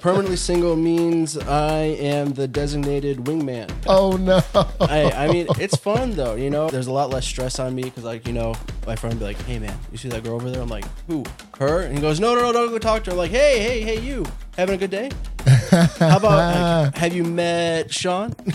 Permanently single means I am the designated wingman. Oh no. I, I mean, it's fun though. You know, there's a lot less stress on me because, like, you know, my friend would be like, "Hey, man, you see that girl over there?" I'm like, "Who? Her?" And he goes, "No, no, no, don't go talk to her." I'm like, "Hey, hey, hey, you having a good day? How about like, have you met Sean?"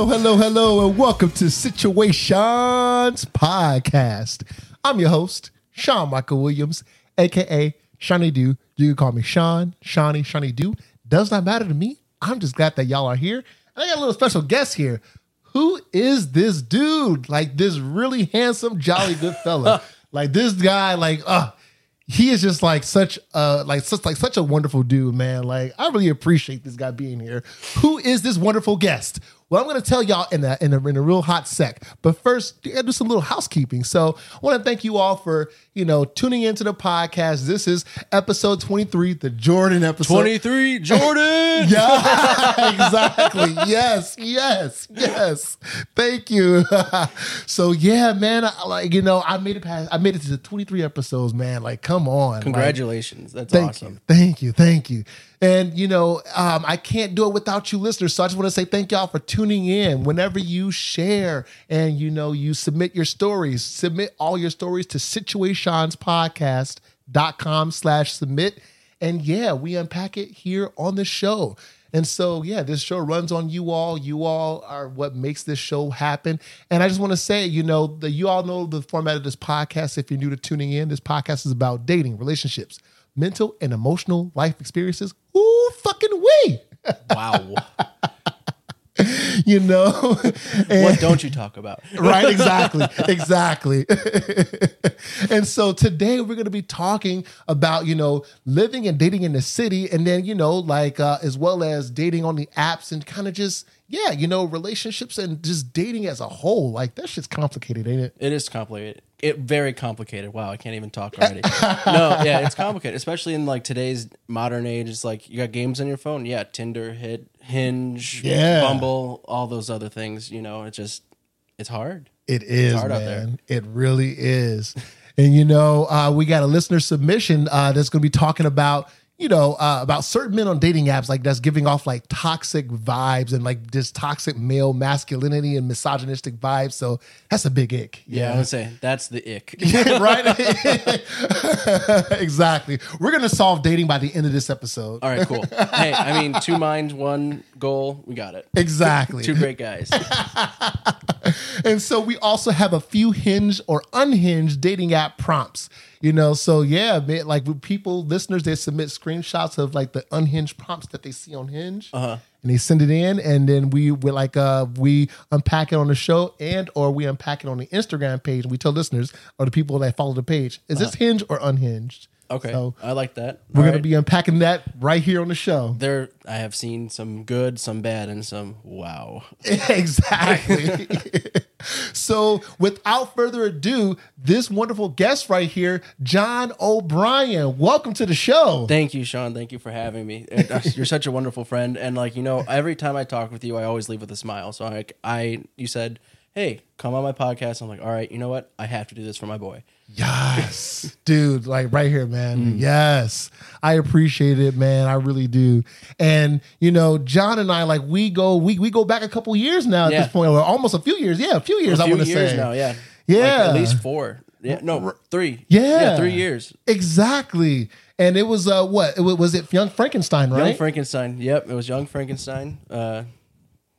Hello, hello, hello, and welcome to Situaseans Podcast. I'm your host, Sean Michael Williams, aka Shawnee Do. You can call me Sean, Shawnee, Shawnee Do. Does not matter to me. I'm just glad that y'all are here. And I got a little special guest here. Who is this dude? Like this really handsome, jolly good fella. like this guy, like, uh, he is just like such a like such like such a wonderful dude, man. Like I really appreciate this guy being here. Who is this wonderful guest? Well, I'm going to tell y'all in a, in a in a real hot sec. But first, do some little housekeeping. So I want to thank you all for you know tuning into the podcast. This is episode 23, the Jordan episode. 23, Jordan. Yeah, exactly. Yes, yes, yes. Thank you. so yeah, man. I, like you know, I made it past. I made it to the 23 episodes, man. Like, come on. Like, Congratulations. That's Thank awesome. you. Thank you. Thank you. And you know, um, I can't do it without you listeners. So I just want to say thank y'all for tuning in. Whenever you share and you know you submit your stories, submit all your stories to situaseanspodcast.com slash submit. And yeah, we unpack it here on the show. And so, yeah, this show runs on you all. You all are what makes this show happen. And I just want to say, you know, that you all know the format of this podcast. If you're new to tuning in, this podcast is about dating, relationships, mental and emotional life experiences. Ooh, fucking we, Wow. you know. And- what don't you talk about? right exactly exactly and so today we're going to be talking about you know living and dating in the city and then you know like uh, as well as dating on the apps and kind of just yeah you know relationships and just dating as a whole like that shit's complicated ain't it It is complicated. It very complicated. Wow, I can't even talk already. no, yeah, it's complicated, especially in like today's modern age. It's like you got games on your phone. Yeah, Tinder, Hit, Hinge, Yeah. Bumble, all those other things. You know, it's just it's hard. It is, hard out there. man. It really is. And you know, uh, we got a listener submission uh, that's going to be talking about, you know, uh, about certain men on dating apps, like that's giving off like toxic vibes and like just toxic male masculinity and misogynistic vibes. So that's a big ick. Yeah, I would say that's the ick. right? exactly. We're going to solve dating by the end of this episode. All right, cool. hey, I mean, two minds, one goal. We got it. Exactly. Two great guys. And so we also have a few hinge or unhinged dating app prompts. You know, so yeah, man, like people, listeners, they submit screenshots of like the unhinged prompts that they see on Hinge, uh-huh. and they send it in, and then we we like uh we unpack it on the show, and or we unpack it on the Instagram page. And we tell listeners or the people that follow the page, is this Hinge or unhinged? Okay, So I like that. we're All gonna right. be unpacking that right here on the show. there. I have seen some good, some bad, and some wow. exactly. so, without further ado, this wonderful guest right here, Jon O'Brien. Welcome to the show. Thank you, Sean. Thank you for having me. Uh, You're such a wonderful friend, and like you know, every time I talk with you, I always leave with a smile. So I, I, you said, "Hey, come on my podcast." I'm like, "All right, you know what? I have to do this for my boy." Yes, dude, like right here, man. Yes, I appreciate it, man. I really do. And you know, Jon and I, like, we go, we we go back a couple years now at Yeah. this point, or almost a few years. Yeah, a few years. A I few want to say now, yeah, Yeah. Like, at least four. Yeah, no, three. Yeah. three years. exactly. And it was uh, what it was, was it Young Frankenstein, right? Young Frankenstein. Yep, it was Young Frankenstein. Uh,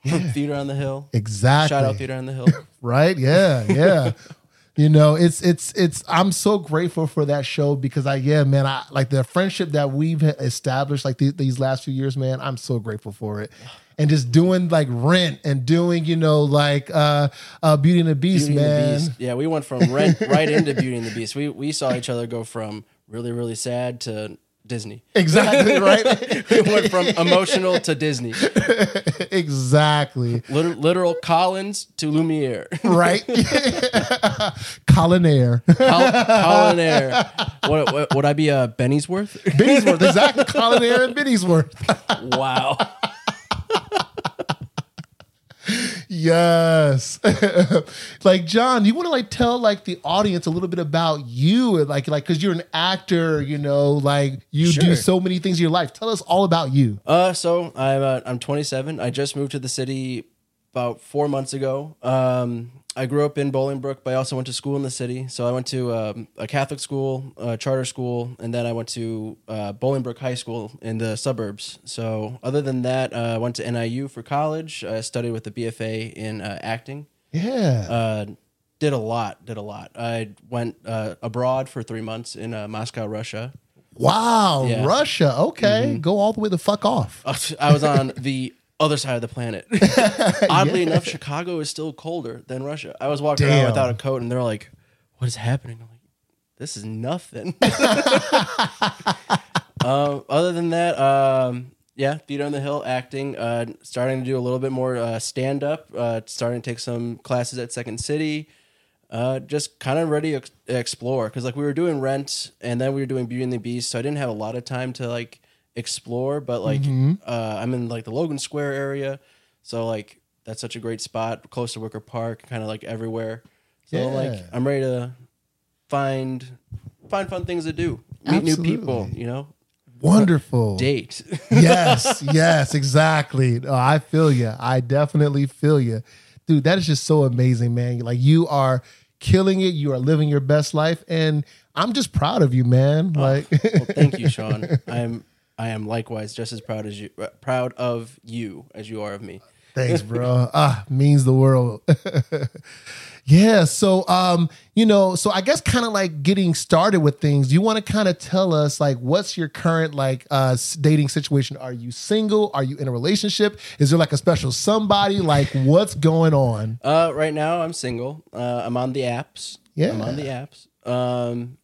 Theater on the Hill. exactly. Shout out Theater on the Hill. right yeah yeah you know it's it's it's i'm so grateful for that show because i yeah man i like the friendship that we've established like the, these last few years man i'm so grateful for it and just doing like rent and doing you know like uh uh beauty and the beast Beauty man and the Beast. Yeah, we went from rent right into Beauty and the Beast. We we saw each other go from really really sad to Disney. Exactly, right? It went from emotional to Disney. exactly. Literal, literal Collins to Lumiere. Right? Collinaire. Col- Collinaire. What, what, would I be uh, a Benny'sworth? Benny'sworth, exactly. Collinaire and Benny'sworth. wow. Yes. like Jon, you want to like tell like the audience a little bit about you and like like cuz you're an actor, you know, like you do so many things in your life. Tell us all about you. Uh, so I'm uh, I'm 27. I just moved to the city about four months ago. Um, I grew up in Bolingbrook, but I also went to school in the city. So I went to um, a Catholic school, a charter school, and then I went to uh, Bolingbrook High School in the suburbs. So other than that, uh, I went to NIU for college. I studied with the BFA in uh, acting. Yeah. Uh, did a lot. Did a lot. I went uh, abroad for three months in uh, Moscow, Russia. wow, yeah. Russia. Okay. Go all the way the fuck off. I was on the other side of the planet. Oddly enough, Chicago is still colder than Russia. I was walking Damn. around without a coat, and they're like, "What is happening?" I'm like, "This is nothing." um, other than that, um, yeah, Theater on the Hill, acting, uh, starting to do a little bit more uh, stand up, uh, starting to take some classes at Second City. Uh, just kind of ready to ex- explore because like we were doing Rent and then we were doing Beauty and the Beast, so I didn't have a lot of time to like explore. But like uh, I'm in like the Logan Square area, so like that's such a great spot, close to Wicker Park, kind of like everywhere. So like I'm ready to find find fun things to do, meet new people, you know, Wonderful. date. yes, yes, exactly. Oh, I feel you. I definitely feel you. Dude, that is just so amazing, man. Like you are killing it. You are living your best life and I'm just proud of you, man. Like well, thank you, Sean. I'm I am likewise just as proud as you uh, proud of you as you are of me. Thanks, bro. Ah, means the world. yeah. So, um, you know, so I guess kind of like getting started with things. You want to kind of tell us like what's your current like uh dating situation? Are you single? Are you in a relationship? Is there like a special somebody? Like what's going on? Uh, right now I'm single. Uh, I'm on the apps. Yeah. I'm on the apps. Um,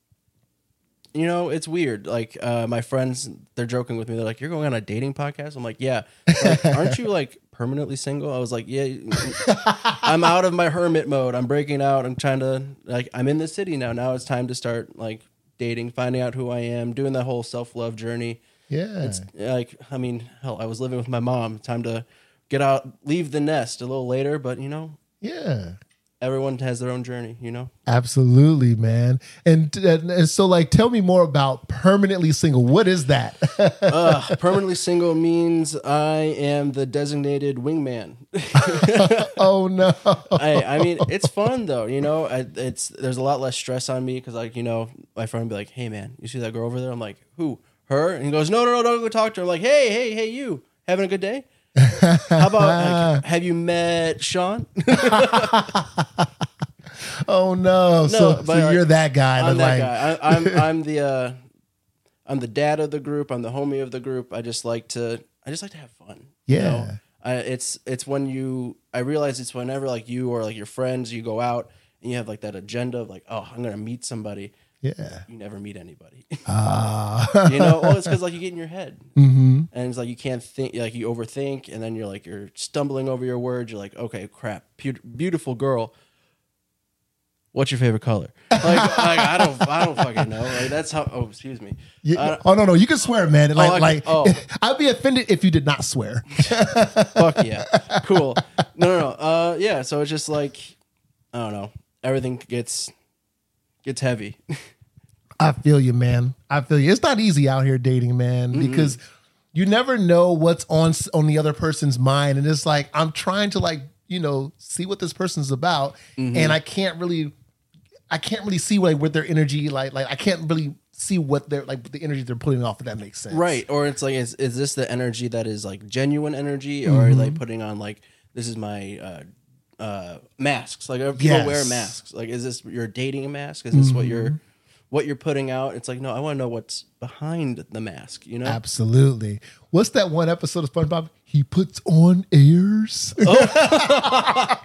you know, it's weird. Like, uh, my friends, they're joking with me. They're like, "You're going on a dating podcast." I'm like, "Yeah." Like, aren't you like permanently single? I was like, "Yeah." I'm out of my hermit mode. I'm breaking out. I'm trying to like. I'm in the city now. Now it's time to start like dating, finding out who I am, doing that whole self love journey. Yeah. It's like, I mean, hell, I was living with my mom. Time to get out, leave the nest a little later. But you know, yeah. Everyone has their own journey, you know? Absolutely, man. And, and and so like tell me more about permanently single. What is that? uh, permanently single means I am the designated wingman. oh no. I, I mean, it's fun though, you know. I, it's there's a lot less stress on me because, like, you know, my friend would be like, "Hey, man, you see that girl over there?" I'm like, "Who? Her?" And he goes, "No, no, no, don't go talk to her." I'm like, "Hey, hey, hey, you having a good day? How about like, have you met Sean?" Oh no. so so like, you're that guy I'm that like guy. I, I'm I'm the uh, I'm the dad of the group. I'm the homie of the group. I just like to I just like to have fun. you Yeah. know? I, it's it's when you I realize it's whenever like you or like your friends you go out and you have like that agenda of like oh I'm gonna meet somebody. Yeah. You never meet anybody. Ah. you know, well it's because like you get in your head mm-hmm. and it's like you can't think like you overthink and then you're like you're stumbling over your words. You're like okay crap, beautiful girl. What's your favorite color? Like, like I don't, I don't fucking know. Like that's how. Oh, excuse me. Yeah. Uh, oh no, no, you can swear, man. Like, okay. like Oh. I'd be offended if you did not swear. Fuck yeah, cool. No, no, no. Uh, yeah. So it's just like I don't know. Everything gets gets heavy. I feel you, man. I feel you. It's not easy out here dating, man, because you never know what's on on the other person's mind, and it's like I'm trying to like you know see what this person's about, and I can't really, I can't really see like what their energy like like I can't really see what they're like the energy they're putting off. If that makes sense, right. Or it's like, is is this the energy that is like genuine energy, or are they putting on like this is my uh, uh, masks? Like people Yes. wear masks. Like, is this you're dating mask? Is this what you're what you're putting out. It's like, no, I want to know what's behind the mask. You know, Absolutely. What's that one episode of SpongeBob? He puts on airs. Oh.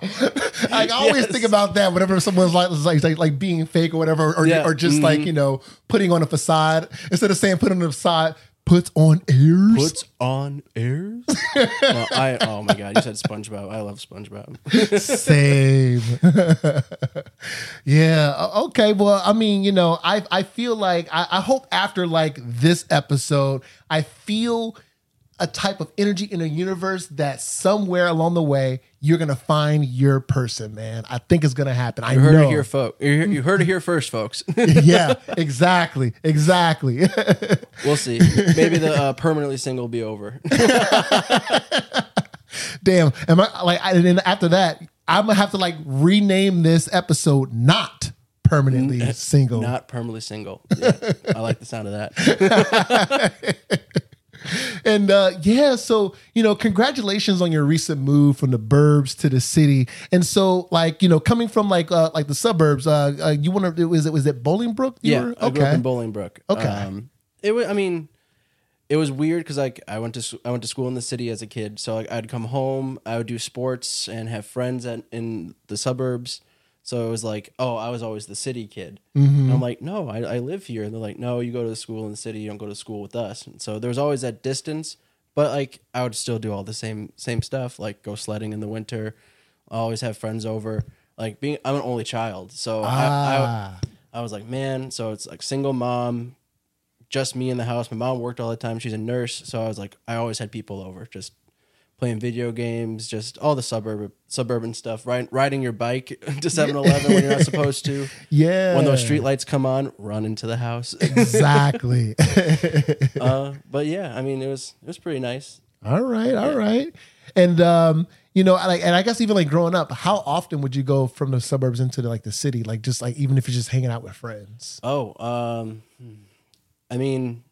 I always Yes. think about that whenever someone's like like like, like being fake or whatever, or, Yeah. or just like mm-hmm. you know putting on a facade instead of saying put on a facade, puts on airs. puts on airs. no, I oh my god, you said SpongeBob. I love SpongeBob. Same. yeah. Okay. Well, I mean, you know, I I feel like I, I hope after like this episode, I feel a type of energy in a universe that somewhere along the way you're gonna find your person, man. I think it's gonna happen. I You heard know. it here, folks. You heard it here first, folks. yeah. Exactly. Exactly. we'll see. Maybe the uh, permanently single will be over. Damn. Am I like? I, and then after that, I'm gonna have to like rename this episode not permanently single. Not permanently single. Yeah, I like the sound of that. And uh, yeah, so you know, congratulations on your recent move from the burbs to the city. And so, like you know, coming from like uh, like the suburbs, uh, uh you want to was it was it Bolingbrook? You Yeah, were? I grew up in Bolingbrook. Okay. Um, it was. I mean, it was weird because like I went to I went to school in the city as a kid, so like I'd come home, I would do sports and have friends at, in the suburbs. So it was like, oh, I was always the city kid. And I'm like, no, I, I live here. And they're like, no, you go to school in the city. You don't go to school with us. And so there was always that distance. But like, I would still do all the same same stuff, like go sledding in the winter. I always have friends over. Like being, I'm an only child, so I, I Ah, I was like, man, so it's like single mom, just me in the house. My mom worked all the time. She's a nurse. So I was like, I always had people over, just playing video games, just all the suburb suburban stuff, right? Riding your bike to 7 Eleven when you're not supposed to. yeah. When those street lights come on, run into the house. exactly. uh, but yeah, I mean, it was it was pretty nice. all right, all right. And um, you know, like, and I guess even like growing up, how often would you go from the suburbs into the, like the city? Like just like even if you're just hanging out with friends. Oh, um, hmm. I mean,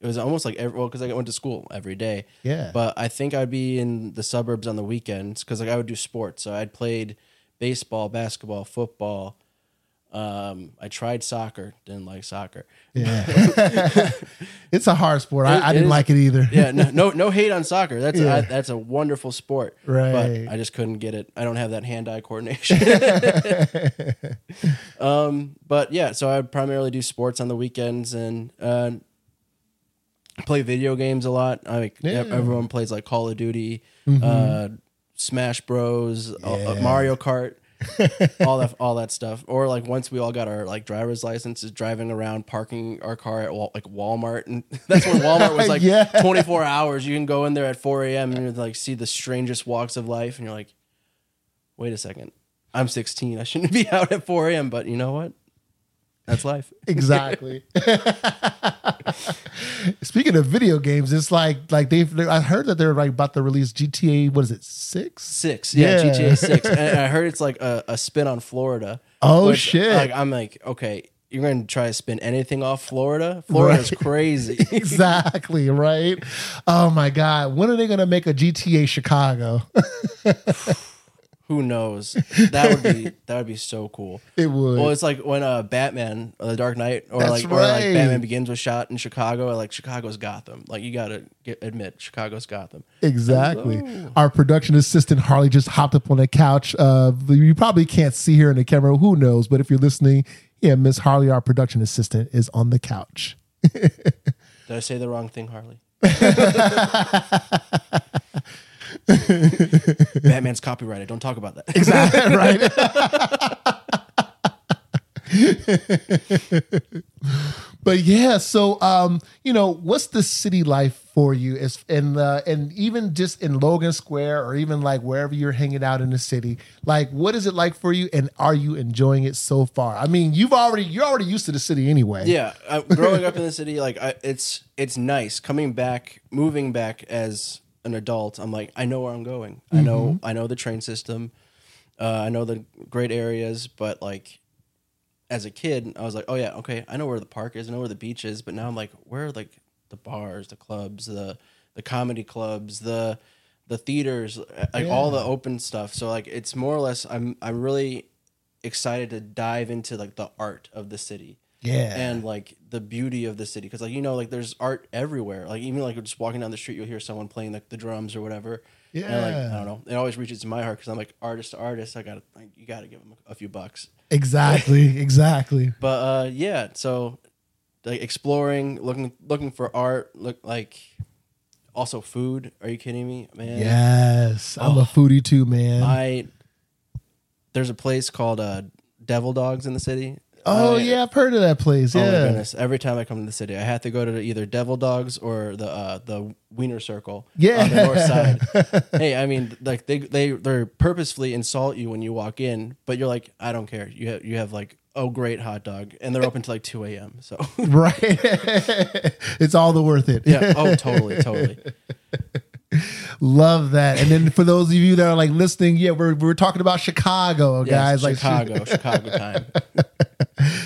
it was almost like every, well, because I went to school every day. Yeah. But I think I'd be in the suburbs on the weekends because like I would do sports. So I'd played baseball, basketball, football. Um, I tried soccer, didn't like soccer. Yeah. it's a hard sport. I, It- I didn't like it either. Yeah, no, no, no hate on soccer. That's Yeah. I, that's a wonderful sport. Right. But I just couldn't get it. I don't have that hand-eye coordination. um, but yeah, so I primarily do sports on the weekends and uh, play video games a lot. I like Yeah. Mm-hmm. everyone plays like Call of Duty, uh, Smash Bros, uh, uh, Mario Kart. all that all that stuff or like once we all got our like driver's licenses driving around parking our car at like walmart and that's when walmart was like Yeah. 24 hours you can go in there at 4 a.m and like see the strangest walks of life and you're like wait a second i'm 16 i shouldn't be out at 4 a.m but you know what that's life exactly. Speaking of video games, it's like like they've. I heard that they're like about to release GTA. What is it? Six. six yeah, Yeah. gta 6 and i heard it's like a, a spin on florida Oh, which, shit. like i'm like okay you're gonna try to spin anything off florida florida's Right. crazy exactly right. Oh my god, when are they gonna make a GTA Chicago? Who knows that would be that would be so cool it would. Well, it's like when uh, Batman, uh, The Dark Knight, or That's like or like right. Batman Begins was shot in Chicago. Like Chicago's Gotham. Like you gotta get, admit, Chicago's Gotham. Exactly. Hello. Our production assistant Harley just hopped up on the couch. Uh, you probably can't see her in the camera. Who knows? But if you're listening, yeah, Miss Harley, our production assistant, is on the couch. Did I say the wrong thing, Harley? Batman's copyrighted. Don't talk about that. Exactly right. but yeah, so um, you know, what's the city life for you? Is and uh, and even just in Logan Square or even like wherever you're hanging out in the city, like what is it like for you? And are you enjoying it so far? I mean, you've already you're already used to the city anyway. Yeah, uh, growing up in the city, like I, it's it's nice coming back, moving back as an adult. I'm like, I know where I'm going. I know I know the train system. Uh, I know the great areas, but like as a kid, I was like, oh yeah, okay, I know where the park is, I know where the beach is, but now I'm like, where are like the bars, the clubs, the the comedy clubs, the the theaters, like all the open stuff. So like it's more or less I'm I'm really excited to dive into like the art of the city. Yeah. and like the beauty of the city because like you know like there's art everywhere like even like just walking down the street you'll hear someone playing like the drums or whatever and like Yeah. i don't know it always reaches to my heart because i'm like artist to artist i gotta like, you gotta give them a, a few bucks Exactly. exactly. but uh yeah so like exploring looking looking for art look like also food are you kidding me man Yes. I'm Oh. a foodie too, man. i there's a place called uh devil dogs in the city oh I- yeah, I've heard of that place. Oh my Yeah. goodness! Every time I come to the city, I have to go to either Devil Dogs or the uh, the Wiener Circle Yeah. on the north side. hey, I mean, like they they they purposefully insult you when you walk in, but you're like, I don't care. You have you have like oh great hot dog, and they're open till like two a.m. So right. it's all the worth it. yeah, oh totally, totally. Love that. And then for those of you that are like listening, yeah, we're we're talking about Chicago, Yes, guys. Like Chicago, Chicago time.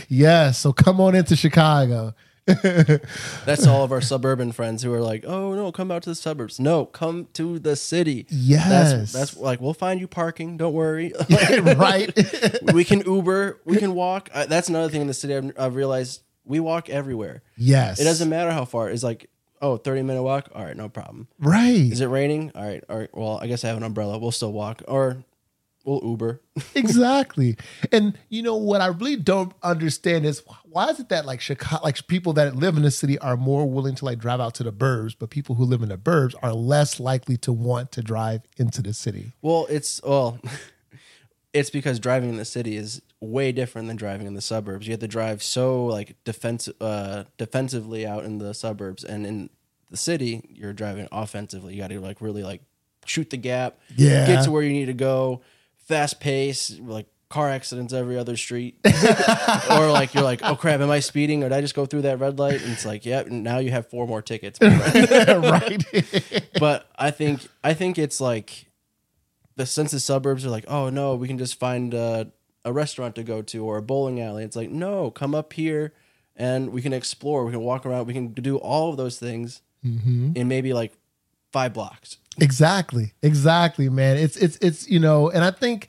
yes. So come on into Chicago. That's all of our suburban friends who are like, oh no, come out to the suburbs. No, come to the city. Yes. That's, that's like we'll find you parking. Don't worry. right. we can Uber, we can walk. Uh, that's another thing in the city I've, I've realized. We walk everywhere. yes. It doesn't matter how far. It's like, oh, 30 minute walk. All right, no problem. Right. Is it raining? All right, all right. Well, I guess I have an umbrella. We'll still walk or we'll Uber. exactly. And you know what I really don't understand is why is it that like Chicago, like people that live in the city are more willing to like drive out to the burbs, but people who live in the burbs are less likely to want to drive into the city. well, it's well, it's because driving in the city is way different than driving in the suburbs. You have to drive so like defense uh defensively out in the suburbs and in the city you're driving offensively. You got to like really like shoot the gap, Yeah. get to where you need to go, fast pace, like car accidents every other street. or like you're like, "Oh crap, am I speeding or did I just go through that red light?" And it's like, "Yep, and now you have four more tickets." right. but I think I think it's like the since the suburbs are like, oh no, we can just find a, a restaurant to go to or a bowling alley. It's like, no, come up here and we can explore. We can walk around. We can do all of those things mm-hmm. in maybe like five blocks. Exactly. Exactly, man. It's it's it's you know, and I think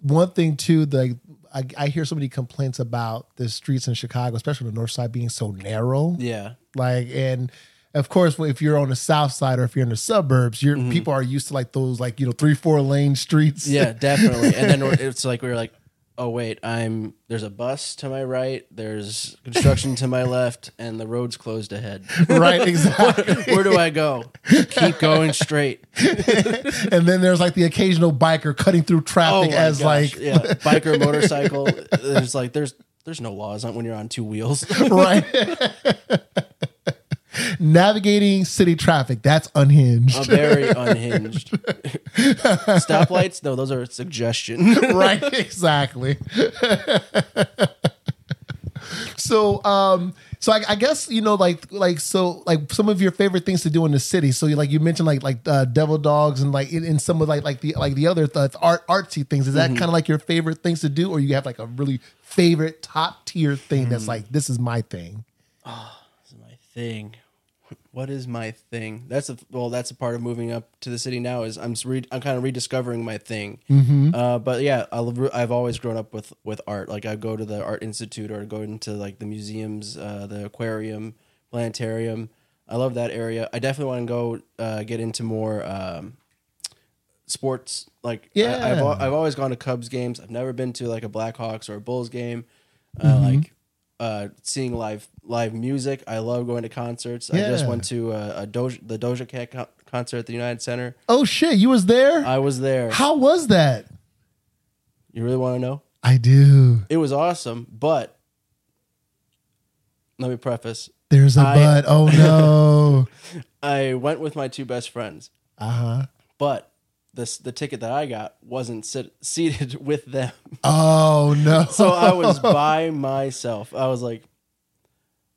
one thing too, like I, I hear so many complaints about the streets in Chicago, especially the north side being so narrow. Yeah, Like and of course if you're on the south side or if you're in the suburbs, you're mm-hmm. people are used to like those like, you know, three, four lane streets. yeah, definitely. And then it's like we are like, oh wait, I'm there's a bus to my right, there's construction to my left, and the road's closed ahead. right, exactly. Where do I go? Keep going straight. and then there's like the occasional biker cutting through Oh traffic my as gosh, like yeah, biker motorcycle. There's like there's there's no laws when you're on two wheels. right. Navigating city traffic, that's unhinged. Very unhinged. Stoplights, no, those are suggestion. right exactly. So um so I, I guess you know like like so like some of your favorite things to do in the city. So you like you mentioned like like uh, devil dogs and like in, in some of like like the like the other th- art artsy things. Is that kind of like your favorite things to do or you have like a really favorite top tier thing that's like this is my thing? My thing. What is my thing? That's a well. That's a part of moving up to the city now. Is I'm re, I'm kind of rediscovering my thing. Uh, but yeah, I love, I've always grown up with with art. Like I go to the art institute or go into like the museums, uh, the aquarium, planetarium. I love that area. I definitely want to go uh, get into more um, sports. Like I, I've Yeah. I've always gone to Cubs games. I've never been to like a Blackhawks or a Bulls game. Uh, Like uh, seeing live live music. I love going to concerts. I just went to a, a Doja, the Doja Cat co- concert at the United Center. oh shit you was there I was there. how was that You really want to know? i do It was awesome, but let me preface. there's a I- but oh no I went with my two best friends, uh-huh but this the ticket that I got wasn't sit, seated with them. oh no So I was by myself. I was like,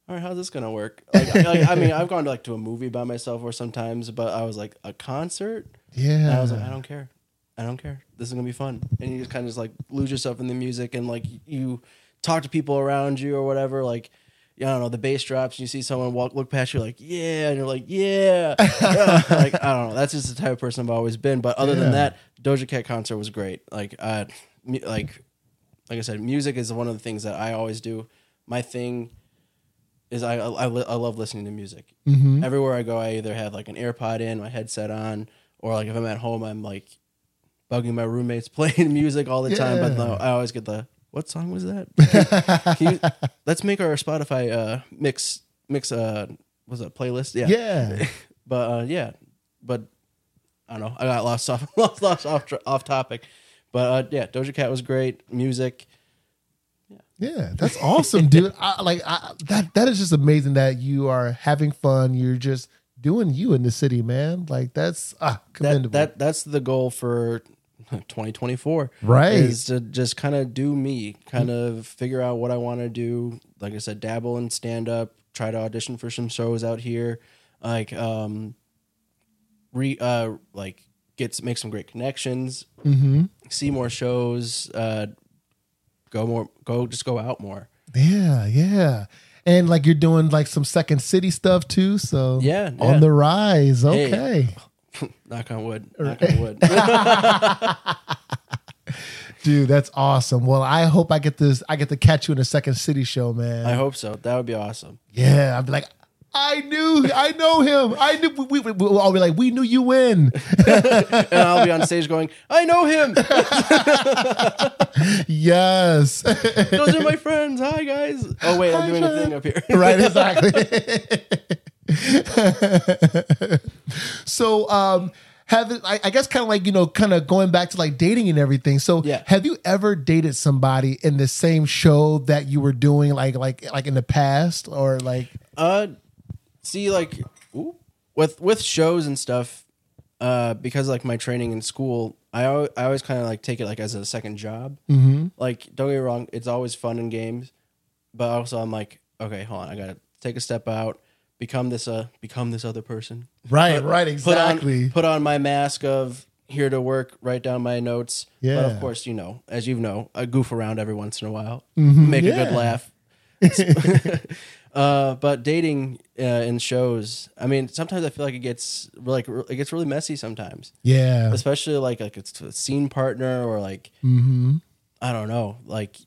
all right, how's this gonna work? Like, like, I mean, I've gone to like to a movie by myself or sometimes, but I was like a concert. yeah And I was like, I don't care. I don't care. This is gonna be fun. And you just kind of just like lose yourself in the music and like you talk to people around you or whatever. Like, I don't know, the bass drops. And you see someone walk, look past you, like, yeah, and you're like, yeah. like, I don't know. That's just the type of person I've always been. But other Yeah. than that, Doja Cat concert was great. Like, uh, mu- like, like I said, music is one of the things that I always do. my thing is I I, I love listening to music. Mm-hmm. Everywhere I go, I either have like an AirPod in, my headset on, or like if I'm at home, I'm like bugging my roommates playing music all the time. But no, I always get the what song was that? Can you- let's make our Spotify uh, mix mix uh was it a playlist? Yeah, Yeah. but uh, yeah, but I don't know. I got lost off lost, lost off off topic. But uh, yeah, Doja Cat was great. Music. Yeah, yeah that's awesome, dude. I, like I, that. That is just amazing that you are having fun. You're just doing you in the city, man. Like that's ah That, commendable. that that's the goal for 2024. Right. Is to just kind of do me, kind of figure out what I want to do. Like I said, dabble in stand up, try to audition for some shows out here. Like um re uh like get make some great connections, mm-hmm. see more shows, uh go more go just go out more. Yeah, yeah. And like you're doing like some second city stuff too. So Yeah, yeah. on the rise. Hey. Knock on wood. Knock on wood. Dude, that's awesome. Well, I hope I get this. I get to catch you in a second city show, man. I hope so. That would be awesome. yeah, I'd be like, I knew, I know him. I knew. We, we, all be like, we knew you win. And I'll be on stage going, I know him. yes, Those are my friends. Hi guys. Oh wait, I'm Hi, doing a thing up here. right, exactly. so, um, have I, I guess kind of like you know, kind of going back to like dating and everything. So, Yeah. have you ever dated somebody in the same show that you were doing, like like like in the past, or like? Uh, see, like ooh, with with shows and stuff, uh, because like my training in school, I al- I always kind of like take it like as a second job. Mm-hmm. Like, don't get me wrong, it's always fun and games, but also I'm like, okay, hold on, I gotta take a step out, become this uh, become this other person. Right, Put- right, Put on, exactly. put on my mask of here to work, write down my notes. But Yeah. of course, you know, as you know, I goof around every once in a while, make a good laugh. uh, but dating uh, in shows, I mean, sometimes I feel like it gets like it gets really messy sometimes, yeah. especially like like it's a scene partner or like Mm-hmm. I don't know, like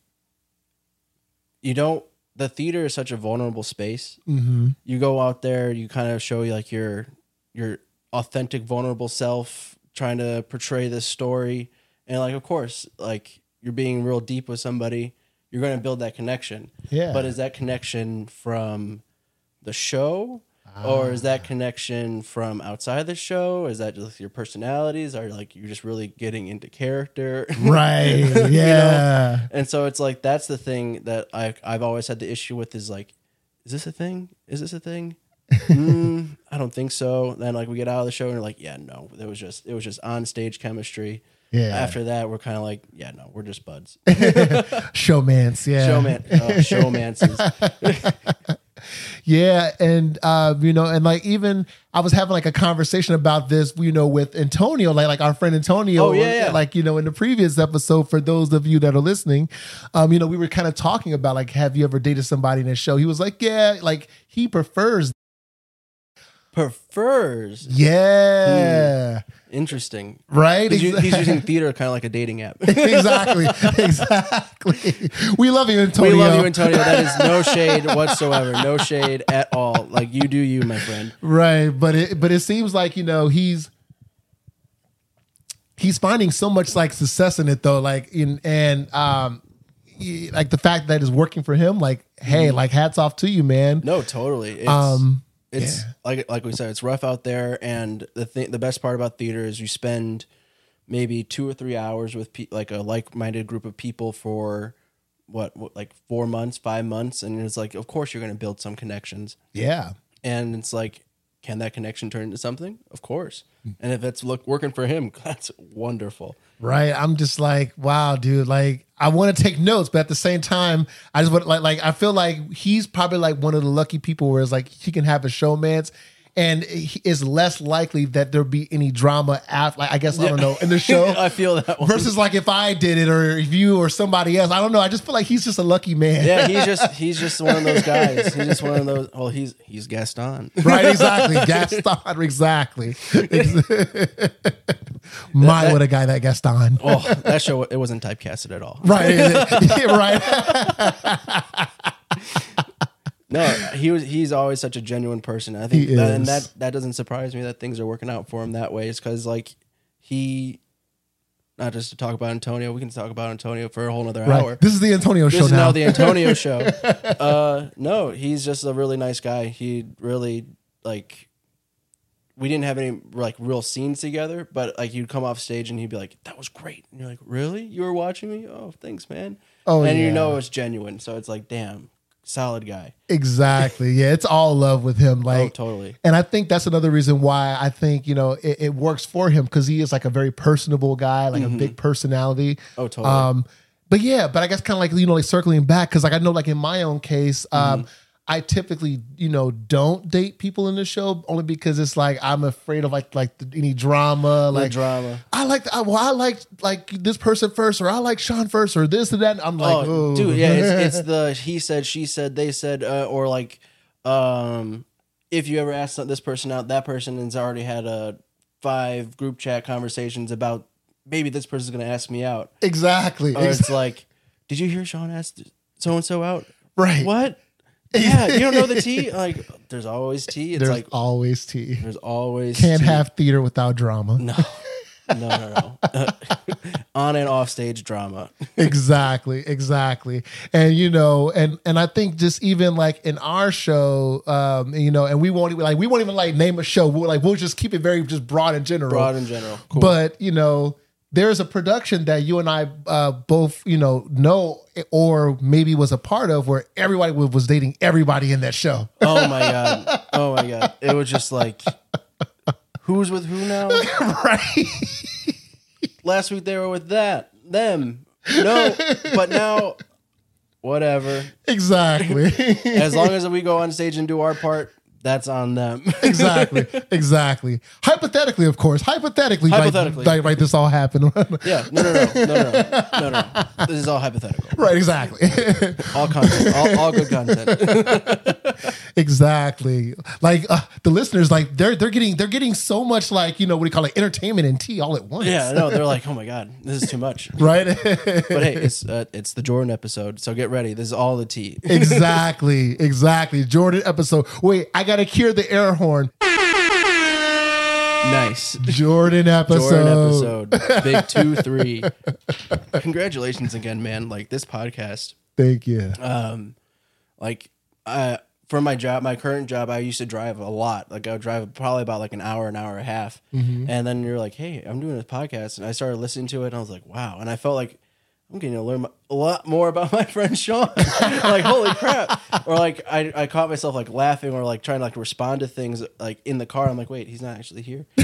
you don't. The theater is such a vulnerable space Mm-hmm. you go out there, you kind of show like your your authentic, vulnerable self, trying to portray this story, and like of course, like you're being real deep with somebody, you're going to build that connection. Yeah. But is that connection from the show? Or is that connection from outside the show? Is that just your personalities? Are like you're just really getting into character? Right. Yeah. And so it's like that's the thing that I I've always had the issue with is like, is this a thing? Is this a thing? mm, I don't think so. Then like we get out of the show and we're like, yeah, no, it was just it was just on stage chemistry. Yeah. After that, we're kind of like, yeah, no, we're just buds. Showmance. Yeah. Showman, uh, showmances. Yeah, and uh, you know, and like even I was having like a conversation about this, you know, with Antonio, like like our friend Antonio, Oh, yeah, yeah. like you know, in the previous episode. For those of you that are listening, um, you know, we were kind of talking about like, have you ever dated somebody in a show? He was like, yeah, like he prefers, Prefers. yeah, Interesting. right. He's, u- Exa- he's using theater kind of like a dating app. exactly, exactly. We love you, Antonio. We love you, Antonio. That is no shade whatsoever. No shade at all. Like you do you, my friend. right but it but it seems like you know he's he's finding so much like success in it though like in and um like the fact that it's working for him like hey like hats off to you man No, totally. It's, um it's yeah. like like we said, it's rough out there, and the thing, the best part about theater is you spend maybe two or three hours with pe- like a like-minded group of people for what, what like four months, five months, and it's like, of course, you're going to build some connections, yeah. And it's like, can that connection turn into something? Of course, hmm. and if it's look working for him, that's wonderful. right i'm just like wow dude like i want to take notes but at the same time i just want like like i feel like he's probably like one of the lucky people where it's like he can have a showmance and is less likely that there'll be any drama after like i guess i don't know in the show I feel that one. versus like if I did it or if you or somebody else. I don't know. I just feel like he's just a lucky man. yeah, he's just he's just one of those guys. He's just one of those. Oh, he's he's Gaston. Right, exactly. Gaston, exactly. My, what a guy that Gaston. Oh, that show it wasn't typecasted at all. Right, right. No, he was. He's always such a genuine person. I think, He that, and is. that that doesn't surprise me that things are working out for him that way. It's because like he, not just to talk about Antonio. We can talk about Antonio for a whole other hour. This is the Antonio This show is now. now the Antonio show. Uh, no, he's just a really nice guy. He really like. We didn't have any like real scenes together, but like you'd come off stage and he'd be like, "That was great," and you're like, "Really? You were watching me? Oh, thanks, man." Oh, and yeah. you know it's genuine, so it's like, damn, solid guy. exactly. Yeah, it's all love with him. oh, Like, totally. and I think that's another reason why I think you know it, it works for him because he is like a very personable guy, like a big personality. Oh, totally. Um, but yeah, but I guess kind of like you know like circling back because like I know like in my own case, um, Mm-hmm. I typically you know don't date people in the show only because it's like I'm afraid of like like the, any drama, Like like drama. I like I, well I like like this person first or I like Sean first or this and that. I'm like, oh, dude, yeah, it's, it's the he said, she said, they said, uh, or like, um, if you ever ask this person out, that person has already had a five group chat conversations about maybe this person's gonna ask me out, exactly, or ex- it's like, did you hear Sean asked so and so out? right. What? Yeah, you don't know the tea. Like, there's always tea. It's There's like always tea. there's always Can't tea. have theater without drama. no, no, no, no. On and off stage drama. exactly exactly and you know and and i think just even like in our show um you know and we won't even like we won't even like name a show we'll like we'll just keep it very just broad in general Broad in general. Cool. but you know there's a production that you and i uh both you know know or maybe was a part of where everybody was was dating everybody in that show Oh my god. Oh my god. It was just like who's with who now? right Last week they were with that. Them. No. But now whatever. exactly As long as we go on stage and do our part, that's on them. exactly exactly hypothetically of course hypothetically Hypothetically. like, right this all happened yeah. No no no. No no no. No no. This is all hypothetical. right exactly All content. All, all good content. exactly like uh, the listeners like they're they're getting they're getting so much like you know what do you call it entertainment and tea all at once Yeah, no, they're like, oh my god, this is too much. right But hey, it's uh, it's the Jordan episode, so get ready. This is all the tea. exactly exactly jordan episode wait i gotta cure the air horn Nice. jordan episode Jordan episode. Big two, three. Congratulations again, man. Like this podcast. thank you Um like uh for my job, my current job, I used to drive a lot. Like I would drive probably about like an hour, an hour and a half. And then you're like, hey, I'm doing this podcast. And I started listening to it and I was like, wow. And I felt like I'm getting to learn a lot more about my friend Sean. like, holy crap. Or like I, I caught myself like laughing or like trying to like respond to things like in the car. I'm like, wait, he's not actually here.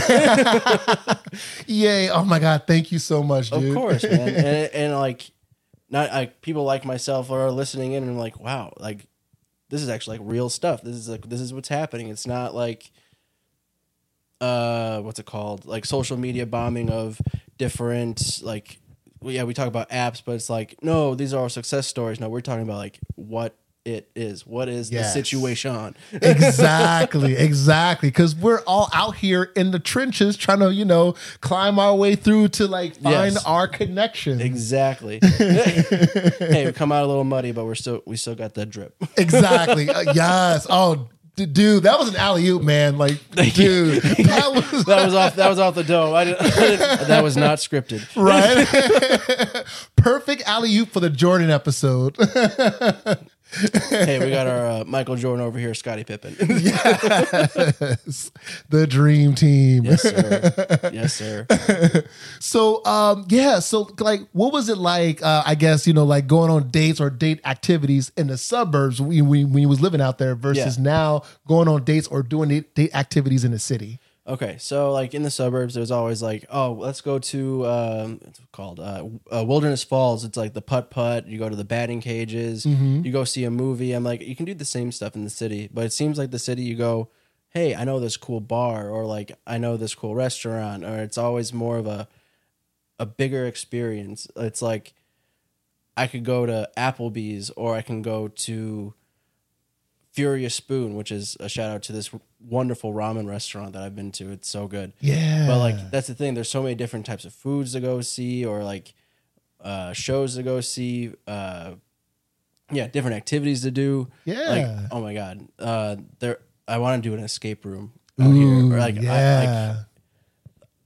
yay oh my god thank you so much dude. Of course, man. And, and like, not like people like myself are listening in and I'm like, wow, like this is actually like real stuff. This is like this is what's happening. It's not like uh what's it called? Like social media bombing of different like well, yeah, we talk about apps, but it's like, no, these are all success stories. No, we're talking about like what it is. What is Yes. the situation? exactly exactly because we're all out here in the trenches trying to you know climb our way through to like find Yes. our connection Exactly. hey, we come out a little muddy, but we're still we still got that drip. Exactly. Uh, yes. Oh, dude, that was an alley oop, man. Like, dude, that was that was off. That was off the dome. I didn't, I didn't- that was not scripted. right. Perfect alley oop for the Jordan episode. Hey, we got our uh, Michael Jordan over here, Scottie Pippen. yes, the dream team. yes, sir. Yes, sir. So, um, yeah. So, like, what was it like? Uh, I guess you know, like going on dates or date activities in the suburbs when, when, when you was living out there versus Yeah. now going on dates or doing date, date activities in the city. Okay, so like in the suburbs, there's always like, oh, let's go to um, it's called uh, uh, Wilderness Falls. It's like the putt putt. You go to the batting cages. You go see a movie. I'm like, you can do the same stuff in the city, but it seems like the city, you go, hey, I know this cool bar, or like I know this cool restaurant, or it's always more of a a bigger experience. It's like I could go to Applebee's, or I can go to Furious Spoon, which is a shout out to this wonderful ramen restaurant that I've been to. It's so good. Yeah. But like that's the thing. There's so many different types of foods to go see, or like uh, shows to go see. Uh, yeah, different activities to do. Yeah. Like, oh my god, uh, there. I want to do an escape room out here. Or like, I, yeah. like,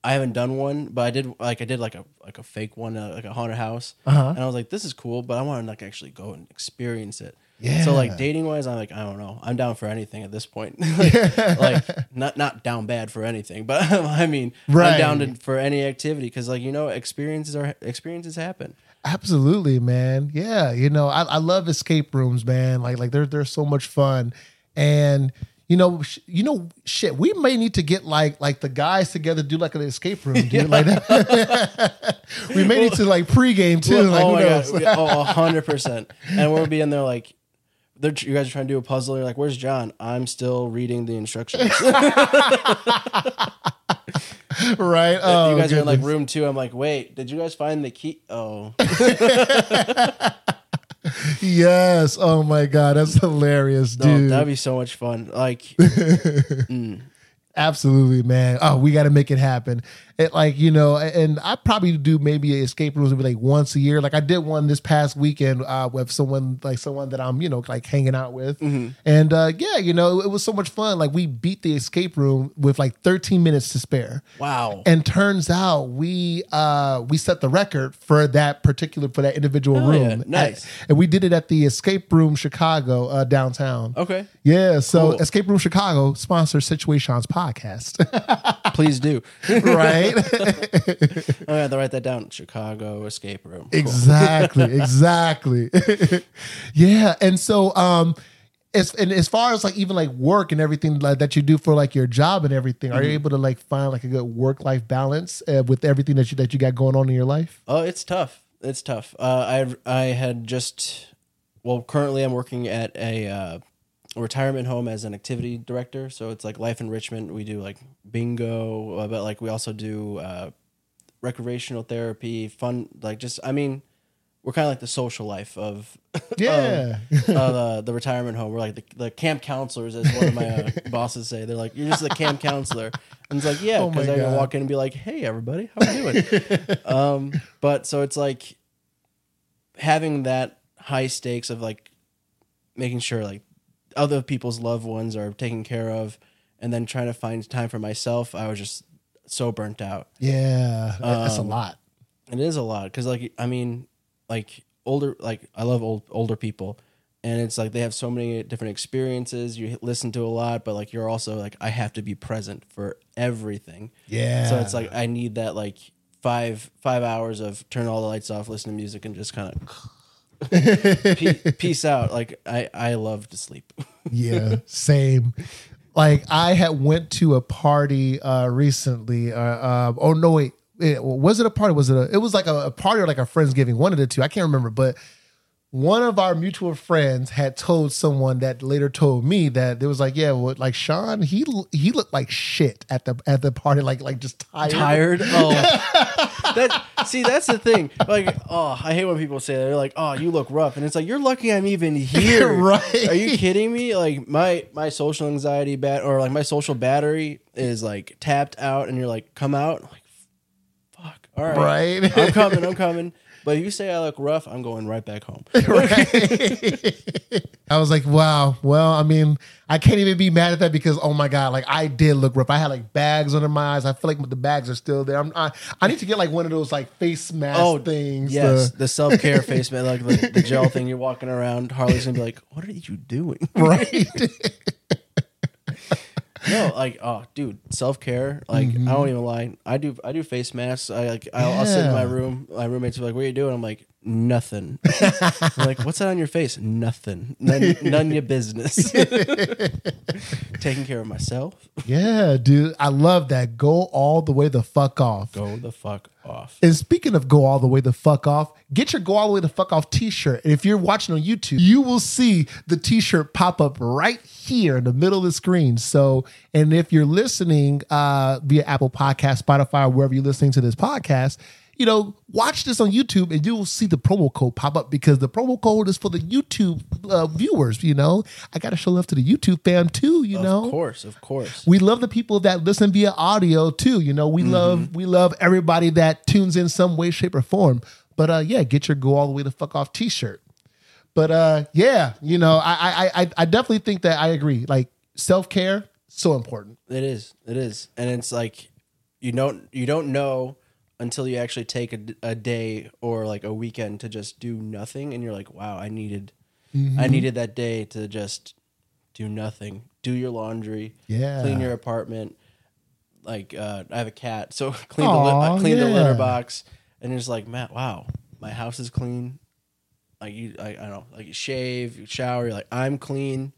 I haven't done one, but I did like I did like a like a fake one, uh, like a haunted house, Uh-huh. and I was like, this is cool, but I want to like actually go and experience it. Yeah. So like dating wise, I'm like I don't know. I'm down for anything at this point. like not not down bad for anything, but I mean Right. I'm down to, for any activity because like you know experiences are experiences happen. Absolutely, man. Yeah, you know, I, I love escape rooms, man. Like like they're they're so much fun, and you know, sh- you know, shit. We may need to get like like the guys together do like an escape room, dude. Like that. we may need to like pregame too. Well, like oh my We- oh hundred percent. And we'll be in there like. They're, you guys are trying to do a puzzle. You're like, "Where's Jon?" I'm still reading the instructions. right? Oh, you guys are in like room two. I'm like, "Wait, did you guys find the key?" Oh, yes. Oh my god, that's hilarious, no, dude. that'd be so much fun. Like, mm. Absolutely, man. Oh, we got to make it happen. It like you know, and I probably do maybe escape rooms maybe like once a year. Like I did one this past weekend uh, with someone like someone that I'm you know like hanging out with, and uh, yeah, you know, it was so much fun. Like we beat the escape room with like 13 minutes to spare. wow. And turns out we uh we set the record for that particular for that individual Oh, yeah. room. Nice. and we did it at the Escape Room Chicago uh, downtown. okay, Yeah, so Cool. Escape Room Chicago sponsors Situaseans podcast, please do. right? I have to write that down. Chicago escape room. Cool. exactly, exactly. yeah, and so um, as and as far as like even like work and everything like that you do for like your job and everything, are you Mm-hmm. able to like find like a good work life balance uh, with everything that you that you got going on in your life? Oh, it's tough. It's tough. Uh, I I had just well, currently I'm working at a uh, retirement home as an activity director. So it's like life enrichment. We do like bingo, uh, but like we also do uh, recreational therapy, fun. Like just I mean, we're kind of like the social life of Yeah. of uh, the retirement home. We're like the, the camp counselors, as one of my uh, bosses say. They're like, you're just the camp counselor. And it's like, yeah, Oh because I can walk in and be like, hey, everybody, how are you doing? um, but so it's like having that high stakes of like making sure like other people's loved ones are taken care of and then trying to find time for myself. I was just so burnt out. Yeah, that's a Um, lot. It is a lot because, like, I mean, like older, like I love old older people, and it's like they have so many different experiences. You listen to a lot, but like you're also like I have to be present for everything. Yeah. So it's like I need that like five five hours of turn all the lights off, listen to music, and just kind of peace out. Like I I love to sleep. yeah, same. Like I had went to a party uh recently. Uh, uh oh no, wait, it, was it a party? Was it a? It was like a, a party or like a friendsgiving. One of the two. I can't remember, but. One of our mutual friends had told someone that later told me that it was like, yeah, well, like Sean, he he looked like shit at the at the party, like like just tired. tired. Oh, that see, that's the thing. Like, oh, I hate when people say that. They're like, "Oh, you look rough," and it's like, "You're lucky I'm even here." Right. Are you kidding me? Like my my social anxiety bat or like my social battery is like tapped out, and you're like, "Come out." I'm like, fuck. All right, Right. I'm coming. I'm coming. But if you say I look rough, I'm going right back home. I was like, wow. Well, I mean, I can't even be mad at that because, oh my god, like I did look rough. I had like bags under my eyes. I feel like the bags are still there. I'm, I, I need to get like one of those like face mask Oh, things. Yes, to- the self care face mask, like the, the gel thing. You're walking around. Harley's gonna be like, "What are you doing?" right. No, like oh, dude, self care. Like I mm-hmm. don't even lie. I do. I do face masks. I like. I'll, I'll sit in my room. My roommates are like, "What are you doing?" I'm like, "Nothing." Like, "What's that on your face?" Nothing. None, none your business. Taking care of myself. yeah, dude. I love that. Go all the way the fuck off. Go the fuck off. And speaking of go all the way the fuck off, get your go all the way the fuck off t-shirt. And if you're watching on YouTube, you will see the t-shirt pop up right here in the middle of the screen. So, and if you're listening uh, via Apple Podcast, Spotify, wherever you're listening to this podcast, you know, watch this on YouTube and you will see the promo code pop up because the promo code is for the YouTube uh, viewers. You know, I got to show love to the YouTube fam too. You know, Of course, of course. we love the people that listen via audio too. You know, we Mm-hmm. love we love everybody that tunes in some way, shape, or form. But uh yeah, get your go all the way the fuck off t-shirt. But uh, yeah, you know, I I I, I definitely think that I agree. Like self care, so important. It is. It is. And it's like you don't you don't know until you actually take a, a day or like a weekend to just do nothing and you're like, "Wow, I needed Mm-hmm. I needed that day to just do nothing. Do your laundry, Yeah. clean your apartment. Like uh, I have a cat, so clean the li- Aw, I the litter box and it's like, "Matt, wow, my house is clean." Like you I, I don't know, like you shave, you shower, you're like, "I'm clean."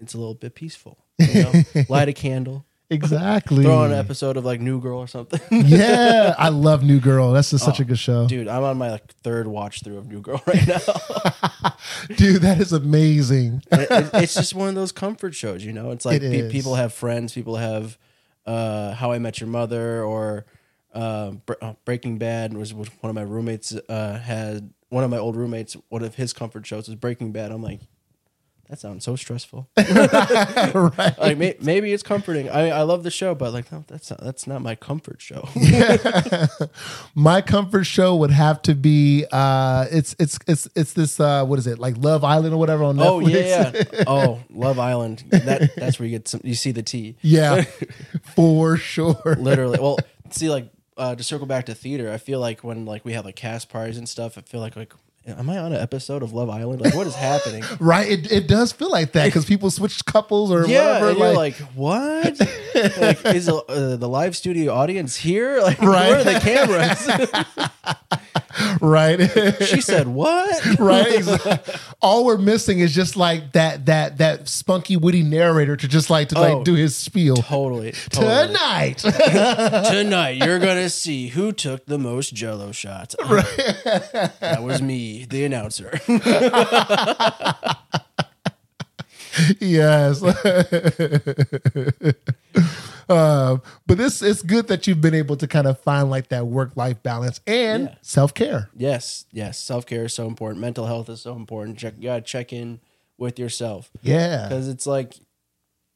It's a little bit peaceful. You know? Light a candle Exactly. throw on an episode of like New Girl or something. yeah, I love New Girl. That's just such a good show, Dude, I'm on my like third watch through of New Girl right now. dude. That is amazing. It- it- it's just one of those comfort shows, you know. It's like It pe- is. people have friends, people have uh, How I Met Your Mother or uh, Bre- uh, Breaking Bad was was one of my roommates uh, had one of my old roommates. One of his comfort shows was Breaking Bad. I'm like, that sounds so stressful. right. like may- maybe it's comforting. I I love the show, but like no, that's not, that's not my comfort show. My comfort show would have to be uh it's it's it's it's this uh what is it like Love Island or whatever on Netflix. Oh yeah, yeah. Oh, Love Island. That that's where you get some. You see the tea, yeah, for sure. literally. Well, see, like uh, to circle back to theater, I feel like when like we have like cast parties and stuff, I feel like like, am I on an episode of Love Island? Like, what is happening? Right, it, it does feel like that because people switch couples or yeah, whatever. and you're like, like, what? like, is the, uh, the live studio audience here? Like, Right. where are the cameras? right, she said, what? right. Exactly. All we're missing is just like that that that spunky, witty narrator to just like to Oh. like do his spiel. Totally, totally. Tonight, Tonight, you're gonna see who took the most Jello shots. Right. that was me, the announcer. yes. um, but this it's good that you've been able to kind of find like that work life balance and Yeah. self care. Yes, yes. Self care is so important. Mental health is so important. Check, you gotta check in with yourself Yeah, because it's like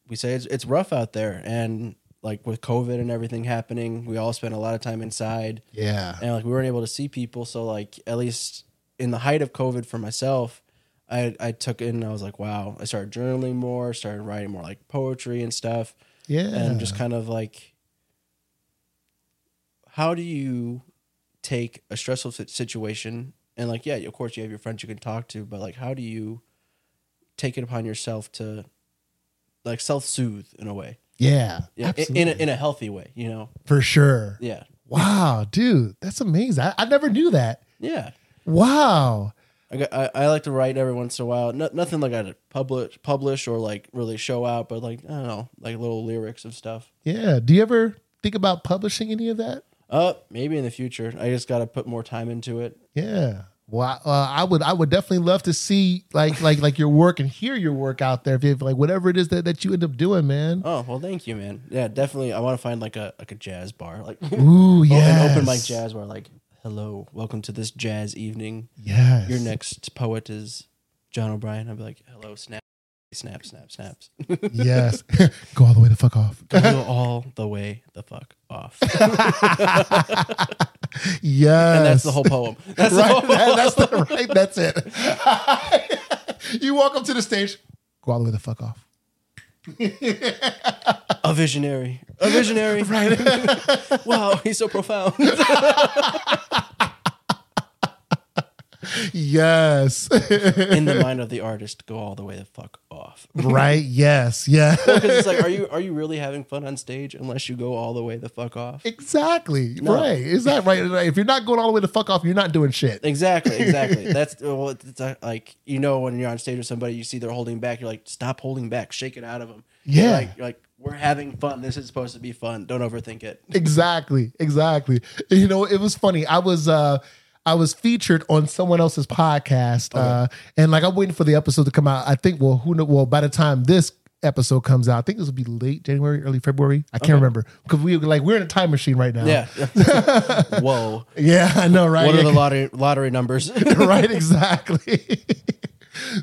we say it's it's rough out there, and like with COVID and everything happening, we all spent a lot of time inside, yeah, and like we weren't able to see people. So like at least in the height of COVID for myself, I I took it and I was like, wow. I started journaling more, started writing more like poetry and stuff, yeah. and just kind of like how do you take a stressful situation and like yeah of course you have your friends you can talk to but like how do you take it upon yourself to like self-soothe in a way yeah, yeah in, in, a, in a healthy way you know for sure. yeah Wow, dude, that's amazing. I, I never knew that. yeah Wow. I, got, I, I like to write every once in a while no, nothing like i publish publish or like really show out but like i don't know like little lyrics of stuff Yeah. Do you ever think about publishing any of that? uh maybe in the future i just gotta put more time into it Yeah. Well, uh, I would, I would definitely love to see like, like, like your work and hear your work out there. If you like whatever it is that, that you end up doing, man. Oh well, thank you, man. Yeah, definitely. I want to find like a like a jazz bar, like Ooh, yeah, yeah. an open mic jazz bar. Like, hello, welcome to this jazz evening. Yes. Your next poet is Jon O'Brien. I'd be like, hello, snap, snap, snap, snaps. Yes. Go all the way the fuck off. Go all the way the fuck off. Yes. And that's the whole poem. That's right, the whole that- that's the right. That's it. you walk up to the stage. Go all the way the fuck off. a visionary. A visionary. Right. wow, he's so profound. Yes. In the mind of the artist, go all the way the fuck off. right. Yes. Yeah. Because it's like, are you are you really having fun on stage unless you go all the way the fuck off? exactly. No. Right. Is that right? If you're not going all the way the fuck off, you're not doing shit. Exactly, exactly. That's well, it's uh, like you know when you're on stage with somebody, you see they're holding back. You're like, stop holding back, shake it out of them. Yeah. like, you're like we're having fun. This is supposed to be fun. Don't overthink it. Exactly. Exactly. You know, it was funny. I was uh I was featured on someone else's podcast, uh, and like I'm waiting for the episode to come out. I think, well, who know? Well, by the time this episode comes out, I think this will be late January, early February. I can't remember because we like we're in a time machine right now. Yeah. Whoa. yeah, I know, right? What are the lottery lottery numbers? right, exactly.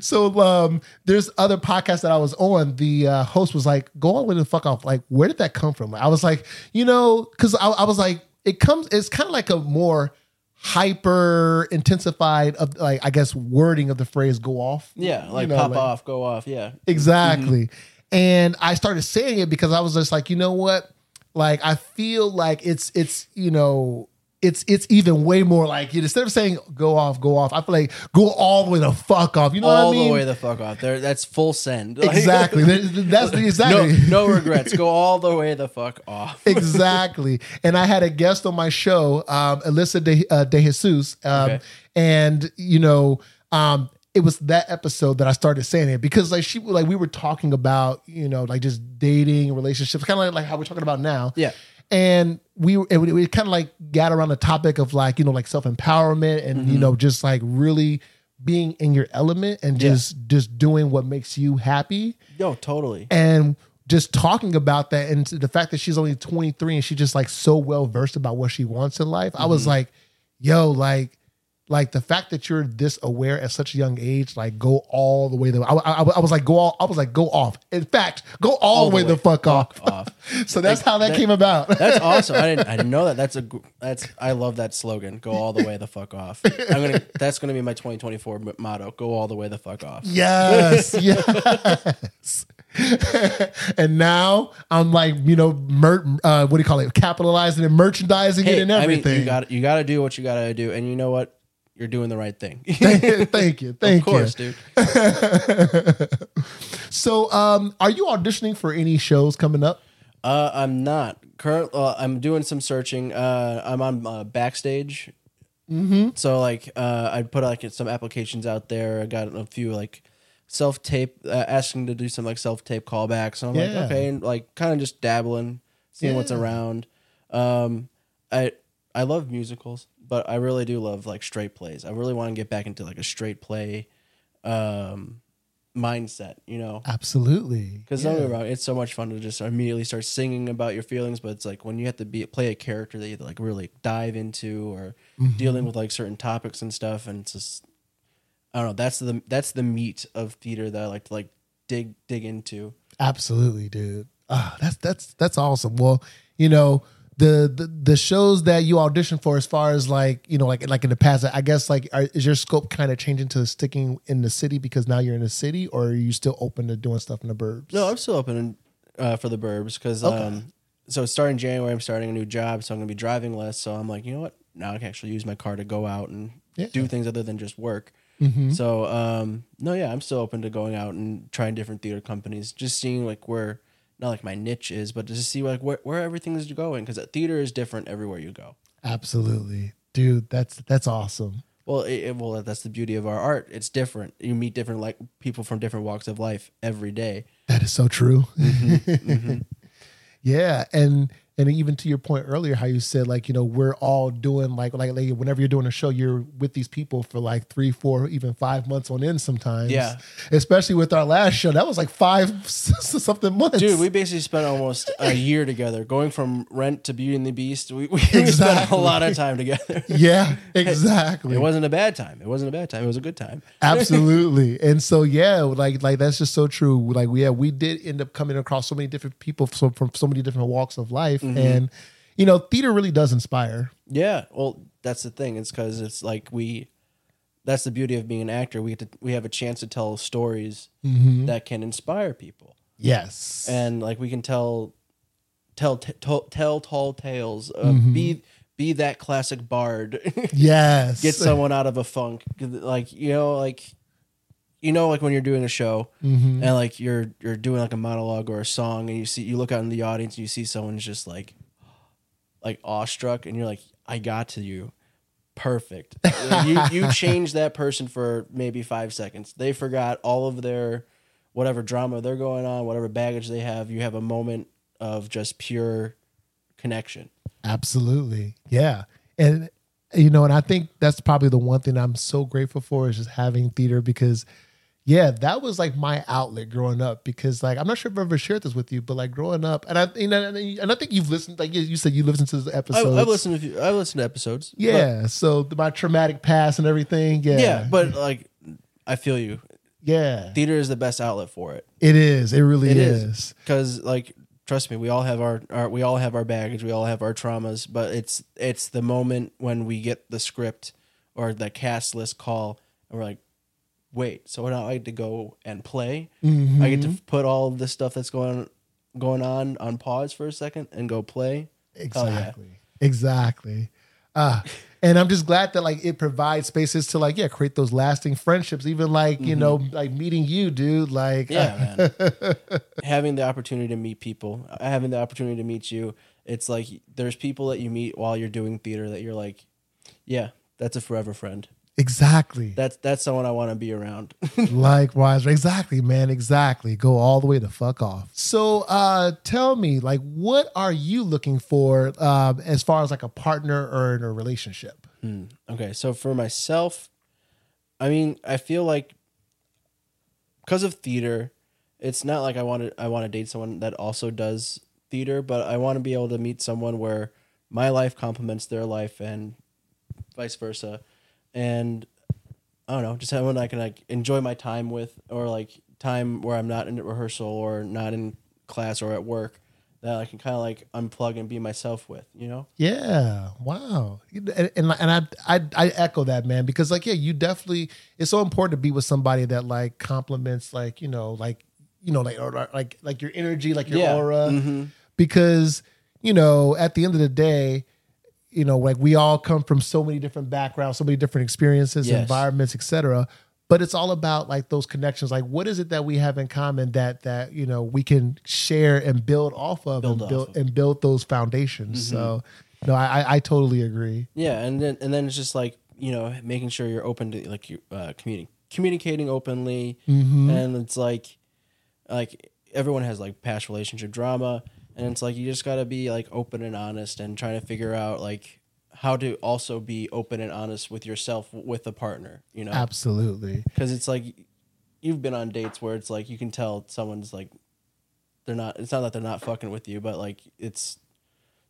so um, there's other podcasts that I was on. The uh, host was like, "Go all the way the fuck off." Like, where did that come from? I was like, you know, because I, I was like, it comes. It's kind of like a more hyper intensified of like I guess wording of the phrase "go off." Yeah, You like know, pop like- off, go off. Yeah. Exactly. Mm-hmm. And I started saying it because I was just like, you know what? Like I feel like it's it's you know it's it's even way more like you instead of saying go off, go off, I feel like go all the way the fuck off. You know All what I mean? the way the fuck off. There, that's full send. Like- exactly. That's no, exactly. no regrets. Go all the way the fuck off. exactly. And I had a guest on my show, um, Alyssa De, uh, De Jesus, um, Okay. and you know, um, it was that episode that I started saying it because like she like we were talking about you know like just dating relationships, kind of like, like how we're talking about now. Yeah. And we it, we kind of like got around the topic of like you know like self empowerment and Mm-hmm. you know just like really being in your element and Yeah. just just doing what makes you happy Yo, totally. and just talking about that and the fact that she's only 23 and she's just like so well versed about what she wants in life i was Mm-hmm. like yo like like the fact that you're this aware at such a young age like go all the way the I, I, I was like go all i was like go off in fact go all, the way, the fuck off, off. so that's Like, how that, that- came about That's awesome. I didn't. I didn't know that. That's a. That's. I love that slogan. Go all the way the fuck off. I'm gonna. That's gonna be my 2024 motto. Go all the way the fuck off. yes yes and now i'm like you know mer- uh, what do you call it capitalizing and merchandising it Hey, and I mean, everything you got. You got to do what you got to do, and you know what? You're doing the right thing. thank you thank you. of course, you dude. So, um, are you auditioning for any shows coming up? Uh, I'm not. Current. Uh, I'm doing some searching. Uh, I'm on uh, backstage. Mm-hmm. So like, uh, I put like some applications out there. I got a few like self tape uh, asking to do some like self tape callbacks. So I'm Yeah. like, okay, and like kind of just dabbling, seeing what's around. Um, I I love musicals, but I really do love like straight plays. I really want to get back into like a straight play, um, mindset. You know, Absolutely. because don't get me wrong, it's so much fun to just immediately start singing about your feelings, but it's like when you have to be play a character that you like really dive into or dealing with like certain topics and stuff, and it's just I don't know. That's the that's the meat of theater that I like to like dig dig into. Absolutely, dude. Ah, that's that's that's awesome. Well, you know, the, the the shows that you audition for, as far as like you know, like like in the past, I guess like are, is your scope kind of changing to sticking in the city because now you're in the city, or are you still open to doing stuff in the burbs? No, I'm still open uh, for the burbs because Okay. um, so starting January, I'm starting a new job, so I'm gonna be driving less. So I'm like, you know what? Now I can actually use my car to go out and Yeah. do things other than just work. Mhm. So um, no, yeah, I'm still open to going out and trying different theater companies, just seeing like where not like my niche is, but to see like where where everything is going because theater is different everywhere you go. absolutely, dude. That's that's awesome. Well, it, it- well, that's the beauty of our art. It's different. You meet different like people from different walks of life every day. That is so true. Mm-hmm. yeah, and and even to your point earlier, how you said like you know we're all doing like like, like whenever you're doing a show, you're with these people for like three, four, even five months on end sometimes. Yeah. especially with our last show, that was like five something months. Dude, we basically spent almost a year together, going from Rent to Beauty and the Beast. We, we spent a Exactly. lot of time together. yeah, exactly. It wasn't a bad time. It wasn't a bad time. It was a good time. Absolutely. And so yeah, like like that's just so true. Like yeah, we did end up coming across so many different people from, from so many different walks of life. Mm-hmm. And you know, theater really does inspire. Yeah, well, that's the thing. It's because it's like we. That's the beauty of being an actor. We get to, we have a chance to tell stories that can inspire people, Yes. and like we can tell, tell t- tell, tell tall tales. Uh, Be be that classic bard. yes. Get someone out of a funk. Like you know, like you know, like when you're doing a show Mm-hmm. and like you're you're doing like a monologue or a song, and you see you look out in the audience and you see someone's just like like awestruck, and you're like, I got to you. Perfect. you you change that person for maybe five seconds. They forgot all of their whatever drama they're going on, whatever baggage they have. You have a moment of just pure connection. Absolutely. Yeah. And you know, and I think that's probably the one thing I'm so grateful for is just having theater because yeah, that was like my outlet growing up because like I'm not sure if I've ever shared this with you, but like growing up and I you know and I think you've listened like you- said you listened to the I, episodes. I've listened to few, I've listened to episodes. but- Yeah. so my traumatic past and everything. Yeah. yeah, but like I feel you. yeah. Theater is the best outlet for it. It is. It really It is. is because like trust me, we all have our, our we all have our baggage, we all have our traumas, but it's it's the moment when we get the script or the cast list call and we're like, wait, so now I get to go and play. I get to put all of this stuff that's going going on on pause for a second and go play. Hell yeah. Exactly. Exactly. Uh, and I'm just glad that like it provides spaces to like yeah create those lasting friendships. Even like you know like meeting you, dude. Like Mm-hmm. Yeah, man. having the opportunity to meet people, uh, having the opportunity to meet you, it's like there's people that you meet while you're doing theater that you're like, yeah, that's a forever friend. Exactly. That's that's someone I want to be around. Likewise, exactly, man, exactly. Go all the way to fuck off. So, uh, tell me, like, what are you looking for um, as far as like a partner or in a relationship? okay, so for myself, I mean, I feel like because of theater, it's not like I want to I want to date someone that also does theater, but I want to be able to meet someone where my life complements their life and vice versa. And I don't know, just someone I can like enjoy my time with or like time where I'm not in rehearsal or not in class or at work that I can kind of like unplug and be myself with, you know? Yeah, wow, and and, and I, I I echo that, man, because like yeah, you definitely it's so important to be with somebody that like complements like you know like you know like or, like like your energy, like your Yeah. aura, Mhm. because you know at the end of the day you know like we all come from so many different backgrounds so many different experiences Yes. environments etc but it's all about like those connections. Like what is it that we have in common that that you know we can share and build off of Build and off build of. Mm-hmm. and build those foundations? So no I, I totally agree. Yeah, and then and then it's just like you know making sure you're open to like you uh, communi- communicating openly, and it's like like everyone has like past relationship drama, and it's like you just got to be like open and honest and trying to figure out like how to also be open and honest with yourself with a partner, you know, absolutely because it's like you've been on dates where it's like you can tell someone's like they're not. It's not that they're not fucking with you, but like it's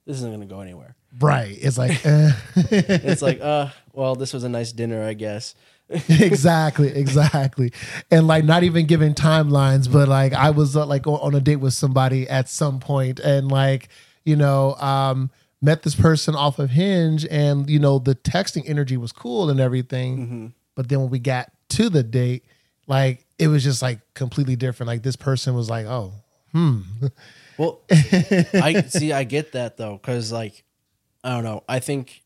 this isn't gonna go anywhere. right it's like eh. It's like, uh, well, this was a nice dinner, I guess. exactly exactly and like not even giving timelines but like i was uh, like on a date with somebody at some point and like you know um met this person off of hinge and you know the texting energy was cool and everything but then when we got to the date like it was just like completely different like this person was like oh hmm." Well, I see. I get that though, because like, I don't know. I think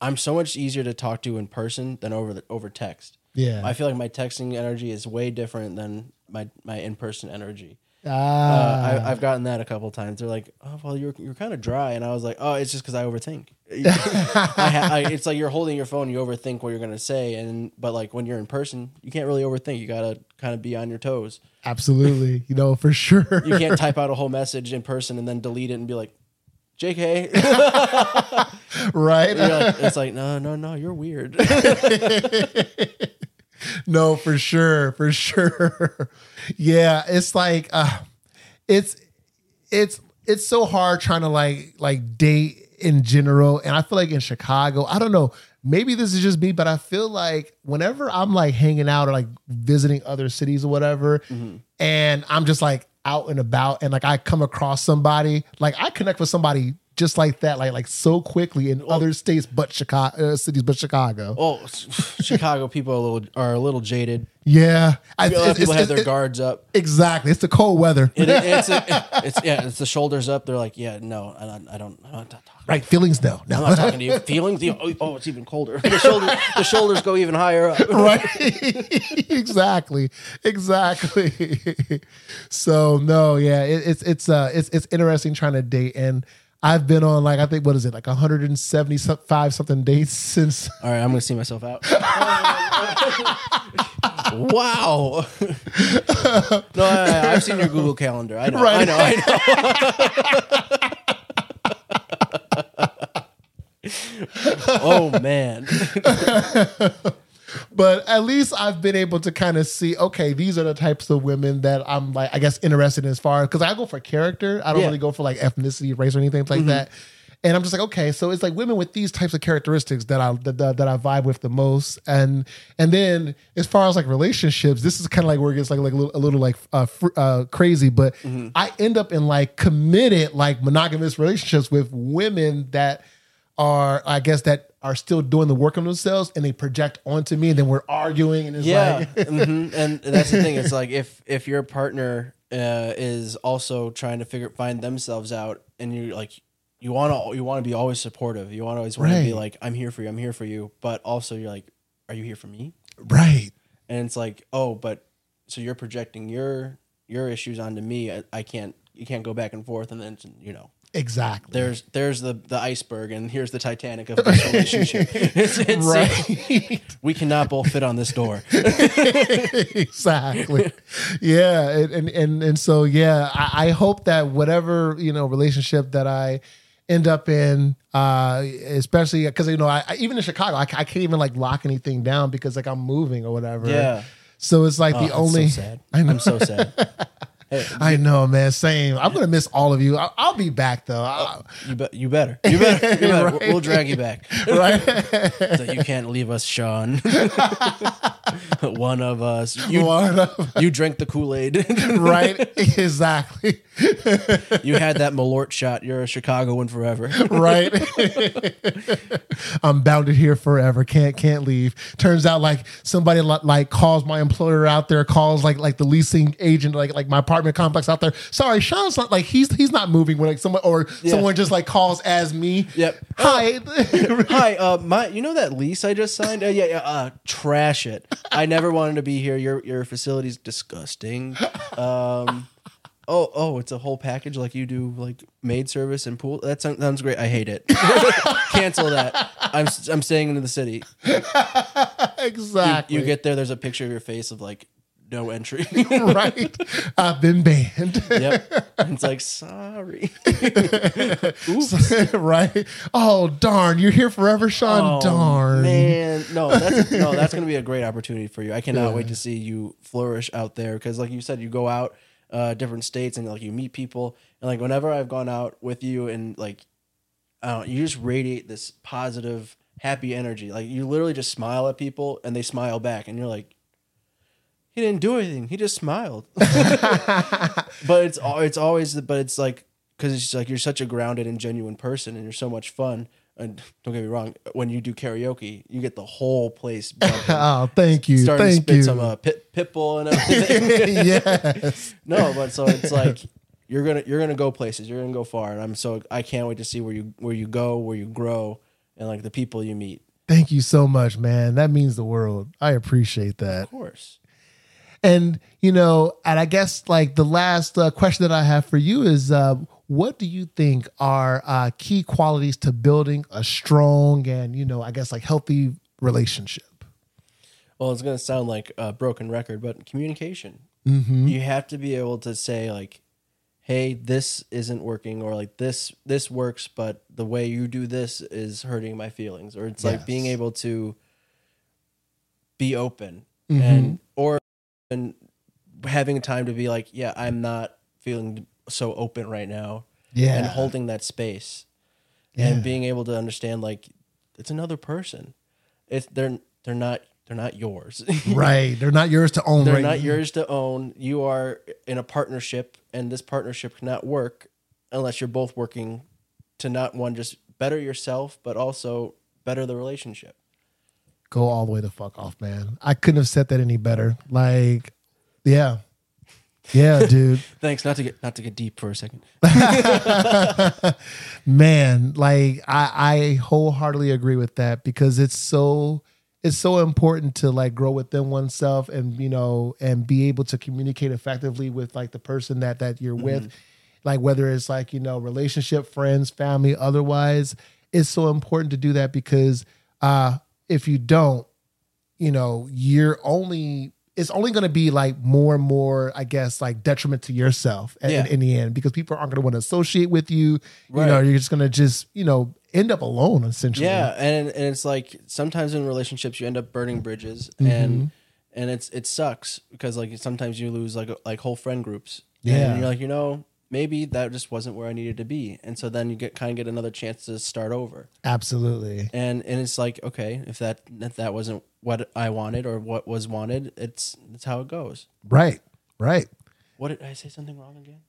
I'm so much easier to talk to in person than over the, over text. yeah I feel like my texting energy is way different than my my in person energy. Uh, ah, I, I've gotten that a couple times. They're like, "Oh, well, you're you're kind of dry," and I was like, "Oh, it's just because I overthink." I ha- I, it's like you're holding your phone, you overthink what you're gonna say, and but like when you're in person, you can't really overthink. You gotta kind of be on your toes. absolutely you know for sure You can't type out a whole message in person and then delete it and be like, "JK." right like- it's like, no, no, no, you're weird. no for sure for sure yeah it's like uh it's it's it's so hard trying to like like date in general and i feel like in chicago i don't know maybe this is just me but i feel like whenever i'm like hanging out or like visiting other cities or whatever and i'm just like out and about and like i come across somebody like i connect with somebody just like that like like so quickly in other states but chicago uh, cities but chicago oh, Chicago people are a little are a little jaded. yeah I, A lot of people it's- have their it- guards up. Exactly. It's the cold weather. It, it's it's yeah, it's the shoulders up. They're like, yeah, no, I don't, I don't, not talking. Right. Feelings no. I'm not talking to you. Feelings? You- Oh, oh, it's even colder. The shoulders, the shoulders go even higher up. right. exactly. Exactly. so no, yeah, it, it's it's uh it's it's interesting trying to date and I've been on like I think what is it like 175 something dates since All right, I'm gonna see myself out. wow. no, I, I've seen your Google Calendar. I know. I know. I know. oh man. but at least I've been able to kind of see okay these are the types of women that I'm like I guess interested in as far because I go for character I don't Yeah. really go for like ethnicity race or anything like mm-hmm. that And I'm just like, okay, so it's like women with these types of characteristics that I that, that, that I vibe with the most. And and then as far as like relationships, this is kind of like where it gets like like a little, a little like uh, fr- uh, crazy. But I end up in like committed like monogamous relationships with women that are I guess that are still doing the work on themselves and they project onto me and then we're arguing and it's Yeah, like hmm and that's the thing. It's like if if your partner uh, is also trying to figure find themselves out, and you're like you want to you want to be always supportive. You want to always want to be Right. like I'm here for you. I'm here for you. But also you're like, are you here for me? right. And it's like, oh, but so you're projecting your your issues onto me. I, I can't. You can't go back and forth, and then you know. Exactly. There's there's the the iceberg, and here's the Titanic of this relationship. It's, it's, uh, right. we cannot both fit on this door. exactly. Yeah, and, and and and so yeah, I, I hope that whatever you know relationship that I end up in, uh, especially because you know, I, I even in Chicago, I, I can't even like lock anything down because like I'm moving or whatever. Yeah. So it's like Oh, the only. so sad. I know. I'm so sad. Hey, I know, man. Same. I'm gonna miss all of you. I'll, I'll be back though. I- you, be- you better. You better. You better. Right. We'll drag you back. right. So you can't leave us, Sean. One of us. You, One of- you drank the Kool Aid. right. exactly. you had that Malort shot. You're a Chicagoan forever. right? I'm bounded here forever. Can't can't leave. Turns out like somebody li- like calls my employer out there, calls like like the leasing agent, like like my apartment complex out there. Sorry, Sean's not like he's he's not moving when like someone or Yeah. someone just like calls as me. Yep. Hi. Hi, uh, my, you know that lease I just signed? Uh, yeah, yeah. Uh, trash it. I never wanted to be here. Your your facility's disgusting. Um, oh, oh, it's a whole package like you do, like maid service and pool. That sounds, sounds great. I hate it. Cancel that. I'm I'm staying in the city. You, exactly. you get there. There's a picture of your face of like no entry. right. I've been banned. yep. And it's like sorry. right. Oh darn, you're here forever, Sean. Oh, darn. man, no, that's no, that's gonna be a great opportunity for you. I cannot wait to see you flourish out there because, like you said, you go out uh, different states and like you meet people, and like whenever I've gone out with you and like, I you just radiate this positive, happy energy. Like you literally just smile at people and they smile back, and you're like. He didn't do anything. He just smiled. but it's it's always but it's like because it's like you're such a grounded and genuine person and you're so much fun and don't get me wrong when you do karaoke you get the whole place bumping. Oh, thank you. starting to Thank spit you. some uh, pit pitbull and everything yes. no but so it's like you're gonna you're gonna go places you're gonna go far and i'm so i can't wait to see where you where you go where you grow and like the people you meet Thank you so much, man. That means the world. I appreciate that. of course And you know, and I guess like the last uh, question that I have for you is, uh, what do you think are uh, key qualities to building a strong and you know, I guess like healthy relationship? well it's gonna sound like a broken record but communication Mm-hmm. you have to be able to say like hey this isn't working or like this this works but the way you do this is hurting my feelings or it's like being able to be open Mm-hmm. and and having time to be like yeah i'm not feeling so open right now Yeah. and holding that space Yeah. and being able to understand like it's another person it's they're they're not they're not yours right. They're not yours to own. they're right? not yours to own. You are in a partnership, and this partnership cannot work unless you're both working to not one just better yourself, but also better the relationship. Go all the way the fuck off, man. I couldn't have said that any better. Like, yeah. Yeah, dude. Thanks. Not to get not to get deep for a second. man like i i wholeheartedly agree with that because it's so it's so important to like grow within oneself and you know and be able to communicate effectively with like the person that that you're with like whether it's like you know relationship friends family otherwise it's so important to do that because uh if you don't you know you're only it's only going to be like more and more i guess like detriment to yourself in, Yeah. in the end because people aren't going to want to associate with you you know you're just going to just you know end up alone essentially Yeah, and and it's like sometimes in relationships you end up burning bridges, Mm-hmm. and and it's it sucks because like sometimes you lose like like whole friend groups. Yeah. and you're like you know maybe that just wasn't where I needed to be. And so then you get kind of get another chance to start over. Absolutely. And and it's like, okay, if that if that wasn't what I wanted or what was wanted, it's that's how it goes. Right. Right. What did I say something wrong again?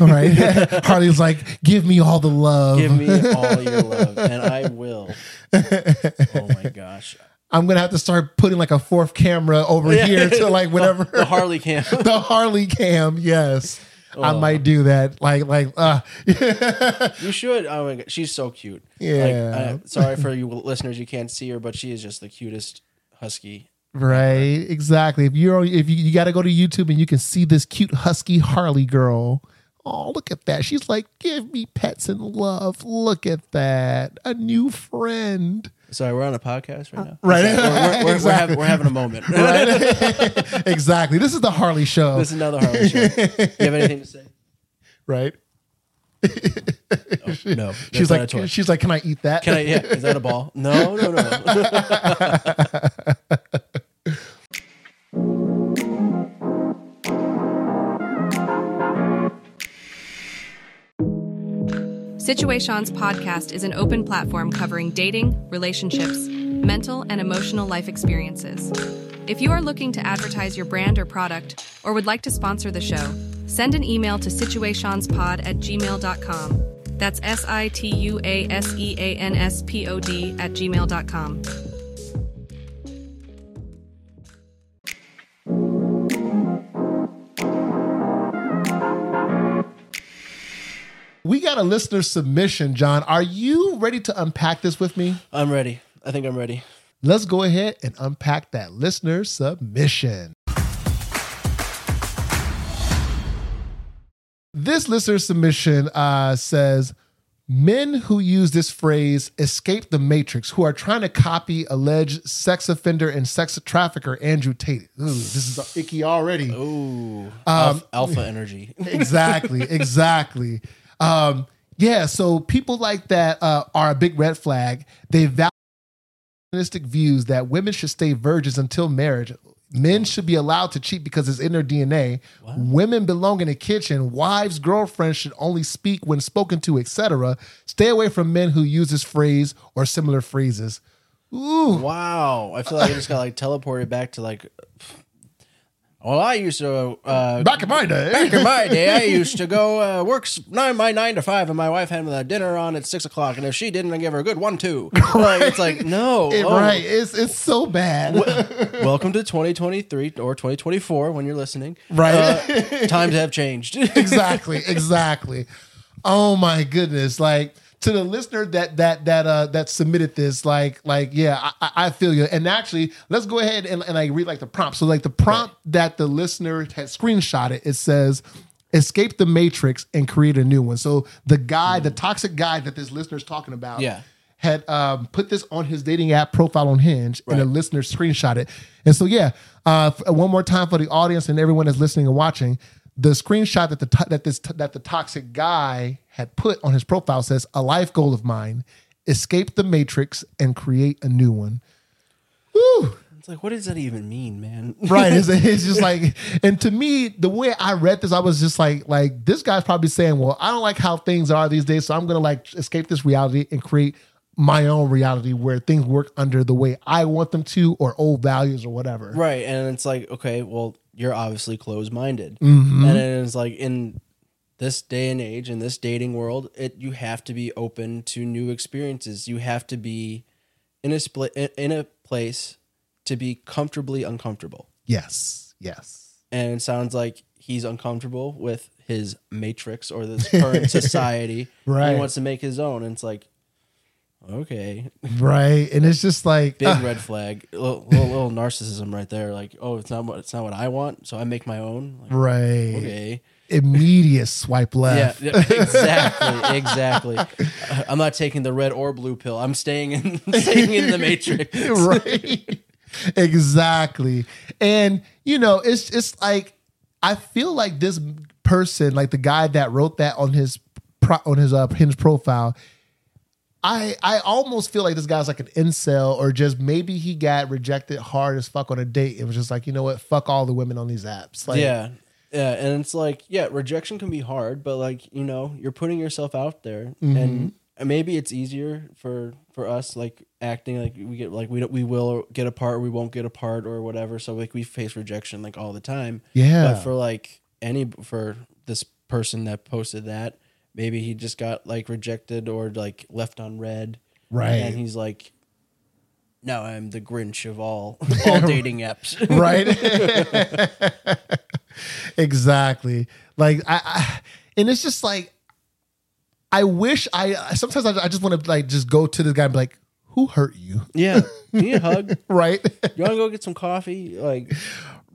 All right. Harley's like, give me all the love. Give me all your love, and I will. Oh my gosh, I'm gonna have to start putting like a fourth camera over Yeah. here to like whatever the Harley cam. the Harley cam. Yes. I Oh. might do that. Like, like, uh, You should. Oh my god, she's so cute. Yeah. Like, I, sorry for you listeners, you can't see her, but she is just the cutest husky. right, exactly. If you're, if you, you got to go to YouTube and you can see this cute husky Harley girl. Oh, look at that! She's like, give me pets and love. Look at that, a new friend. Sorry, we're on a podcast right uh, now. Right. We're, we're, we're, having, we're having a moment. Right? exactly. This is the Harley show, this is another Harley show. You have anything to say? right? Oh, no. She's like, she's like, can I eat that? Can I? Yeah. Is that a ball? No, no, no. Situaseans Podcast is an open platform covering dating, relationships, mental, and emotional life experiences. If you are looking to advertise your brand or product, or would like to sponsor the show, send an email to situaseanspod at gmail.com. That's S I T U A S E A N S P O D at gmail.com. We got a listener submission, Jon. Are you ready to unpack this with me? I'm ready. I think I'm ready. Let's go ahead and unpack that listener submission. This listener submission uh, says men who use this phrase escape the matrix, who are trying to copy alleged sex offender and sex trafficker Andrew Tate. Ooh, this is icky already. Ooh. Um, alpha, alpha energy. exactly, exactly. Um, yeah, so people like that uh, are a big red flag. They value views that women should stay virgins until marriage. Men should be allowed to cheat because it's in their DNA. Women belong in the kitchen. Wives, girlfriends should only speak when spoken to, etc. Stay away from men who use this phrase or similar phrases. Ooh, Wow. I feel like I just got like teleported back to like. Well, I used to. Uh, back in my day. Back in my day, I used to go uh, work nine my nine to five, and my wife had the dinner on at six o'clock. And if she didn't, I give her a good one too. Like, it's like no, It- oh, Right, it's it's so bad. Welcome to 2023 or 2024 when you're listening. Right. Uh, times have changed. exactly, exactly. Oh my goodness! Like to the listener that that that uh that submitted this, like like yeah, I, I- I feel you. And actually, let's go ahead and, and like read like the prompt. So like the prompt that the listener had screenshotted, it it says. Escape the matrix and create a new one. So the guy, the toxic guy that this listener is talking about, Yeah. had um, put this on his dating app profile on Hinge, and a Right. listener screenshot it. And so, yeah, uh, one more time for the audience and everyone that's listening and watching, the screenshot that the to- that this that the toxic guy had put on his profile says, "A life goal of mine: escape the matrix and create a new one." Woo! it's like, what does that even mean, man? right it's, it's just like and to me the way i read this i was just like like this guy's probably saying well i don't like how things are these days so i'm gonna like escape this reality and create my own reality where things work under the way i want them to or old values or whatever Right. And it's like, okay, well, you're obviously closed minded. Mm-hmm. And it's like in this day and age, in this dating world, it you have to be open to new experiences. You have to be in a split in a place to be comfortably uncomfortable. yes yes And it sounds like he's uncomfortable with his matrix or this current society. Right. He wants to make his own. And it's like, okay. right and it's just like Big uh, red flag. Little, little, little narcissism right there. Like, oh, it's not what it's not what I want, so I make my own. Like, right Okay. immediate swipe left yeah, exactly, exactly. I'm not taking the red or blue pill. I'm staying in, staying in the matrix. right exactly and you know it's it's like i feel like this person like the guy that wrote that on his pro, on his uh hinge profile i i almost feel like this guy's like an incel or just maybe he got rejected hard as fuck on a date it was just like you know what fuck all the women on these apps like Yeah, Yeah, and it's like, yeah, rejection can be hard, but like, you know, you're putting yourself out there Mm-hmm. and maybe it's easier for for us like acting like we get like we don't, we will get apart or we won't get apart or whatever. So like we face rejection like all the time. Yeah. But for like any for this person that posted that, maybe he just got like rejected or like left on read. Right. And he's like now I'm the Grinch of all all dating apps. right exactly like I, I and it's just like i wish i sometimes i, I just want to like just go to the guy and be like who hurt you yeah. Need a hug. right You want to go get some coffee? Like,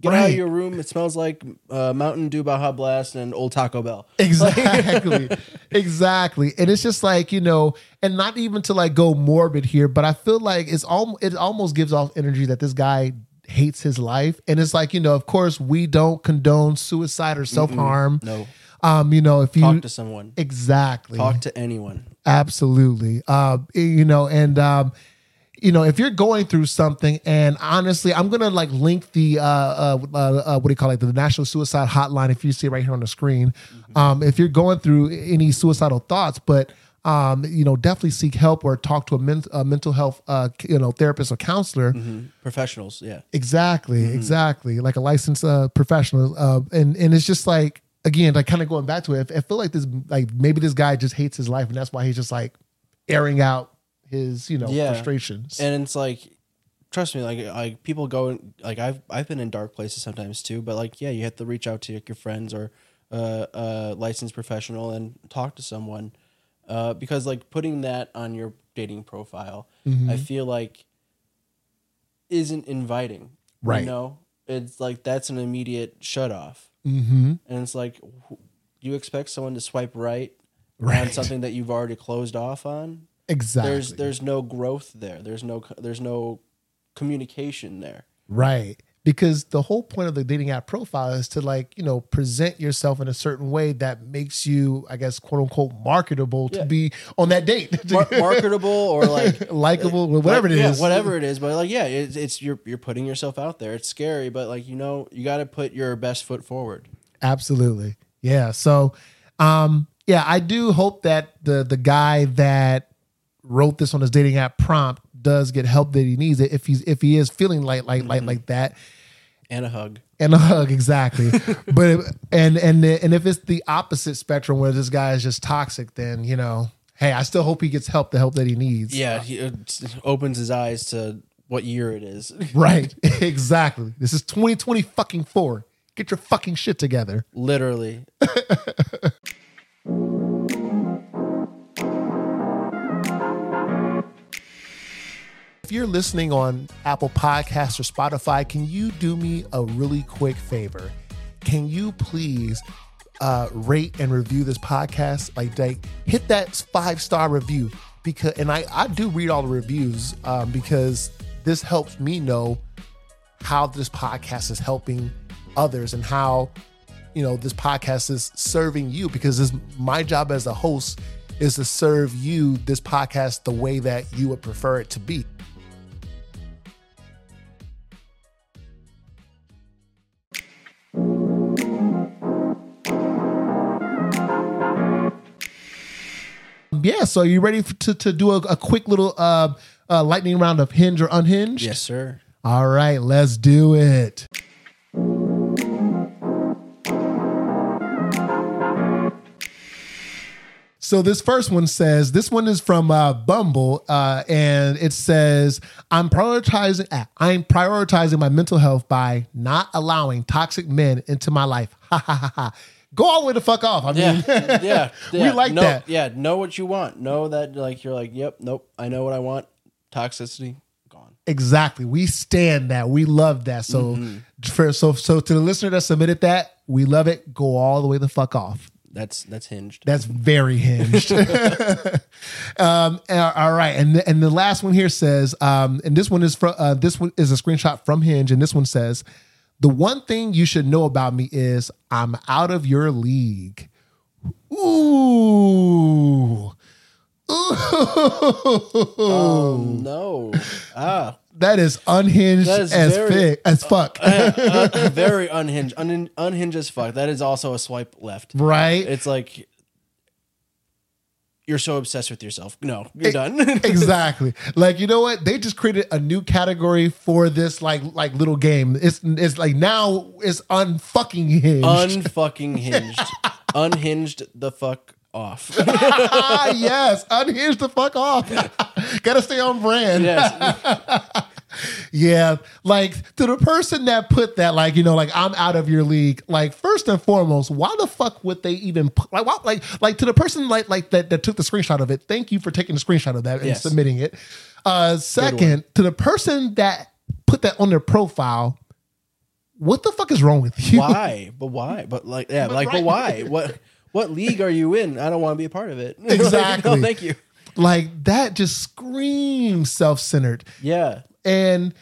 get out Right. of your room. It smells like uh, Mountain Dew, Baja Blast, and Old Taco Bell. exactly exactly and it's just like you know and not even to like go morbid here but i feel like it's all it almost gives off energy that this guy hates his life and it's like you know of course we don't condone suicide or self-harm No, um you know if you talk to someone. exactly Talk to anyone. Absolutely. Uh, you know, and um, you know, if you're going through something, and honestly, I'm gonna like link the uh, uh, uh, uh what do you call it, the National Suicide Hotline, if you see it right here on the screen. Um, if you're going through any suicidal thoughts, but um, you know, definitely seek help or talk to a, men- a mental health, uh, you know, therapist or counselor. Professionals. Yeah. Exactly, exactly. Like a licensed uh, professional, uh, and and it's just like again, like kind of going back to it. I feel like this, like maybe this guy just hates his life, and that's why he's just like airing out his, you know, Yeah. frustrations. And it's like, trust me, like like people go in- like I've I've been in dark places sometimes too. But like, yeah, you have to reach out to like, your friends or uh, a licensed professional and talk to someone. Uh, because like putting that on your dating profile, I feel like isn't inviting. Right. You know, it's like that's an immediate shut off. mm-hmm. And it's like, you expect someone to swipe right, on something that you've already closed off on? Exactly. There's there's no growth there. There's no there's no communication there. right. Because the whole point of the dating app profile is to like, you know, present yourself in a certain way that makes you, I guess, quote unquote, marketable to Yeah. be on that date. Mar- marketable or like Likeable, whatever like, it yeah, whatever it is. But like, yeah, it's, it's you're you're putting yourself out there. It's scary, but like you know, you got to put your best foot forward. Absolutely. Yeah. So, um, yeah, I do hope that the the guy that wrote this on his dating app prompt does get help that he needs it if he's if he is feeling like like like like that. And a hug. and a hug exactly. But and and and if it's the opposite spectrum where this guy is just toxic then you know hey i still hope he gets help the help that he needs. Yeah, he uh, opens his eyes to what year it is. right exactly. This is 2020 fucking four. Get your fucking shit together. Literally. If you're listening on Apple Podcasts or Spotify, can you do me a really quick favor? Can you please uh, rate and review this podcast? Like, like hit that five star review because, and I I do read all the reviews um, because this helps me know how this podcast is helping others and how you know this podcast is serving you because this my job as a host is to serve you this podcast the way that you would prefer it to be yeah so you ready f- to, to do a, a quick little uh, uh, lightning round of hinge or unhinged Yes, sir. all right let's do it So this first one says this one is from uh, Bumble, uh, and it says I'm prioritizing ah, I'm prioritizing my mental health by not allowing toxic men into my life. Ha ha ha ha. Go all the way the fuck off. I Yeah, mean, yeah, We yeah. like know, that. Yeah, know what you want. Know that like you're like, yep, nope. I know what I want. Toxicity gone. exactly. We stand that. We love that. So for so so to the listener that submitted that, we love it. Go all the way the fuck off. That's that's hinged. That's very hinged. um, all right, and the, and the last one here says, um, and this one is from uh, this one is a screenshot from Hinge, and this one says, the one thing you should know about me is I'm out of your league. Ooh, Oh no. Ah. That is unhinged That is as very- fi- as fuck. Uh, very unhinged. Un- unhinged as fuck. That is also a swipe left. right? It's like you're so obsessed with yourself. No, you're done. exactly. Like you know what? They just created a new category for this like like little game. It's it's like now it's unfucking hinged. Unfucking hinged. Unhinged the fuck off. ah, yes, unhinged the fuck off. Gotta stay on brand. yes. Yeah, like to the person that put that, like you know, like I'm out of your league. Like first and foremost, why the fuck would they even put, like, why, like, like to the person like like that that took the screenshot of it? Thank you for taking the screenshot of that and Yes. submitting it. Uh, second, to the person that put that on their profile, what the fuck is wrong with you? Why? But why? But like yeah, like right. but why? What what league are you in? I don't want to be a part of it. Like, Exactly. no, thank you. Like that just screams self-centered. Yeah. And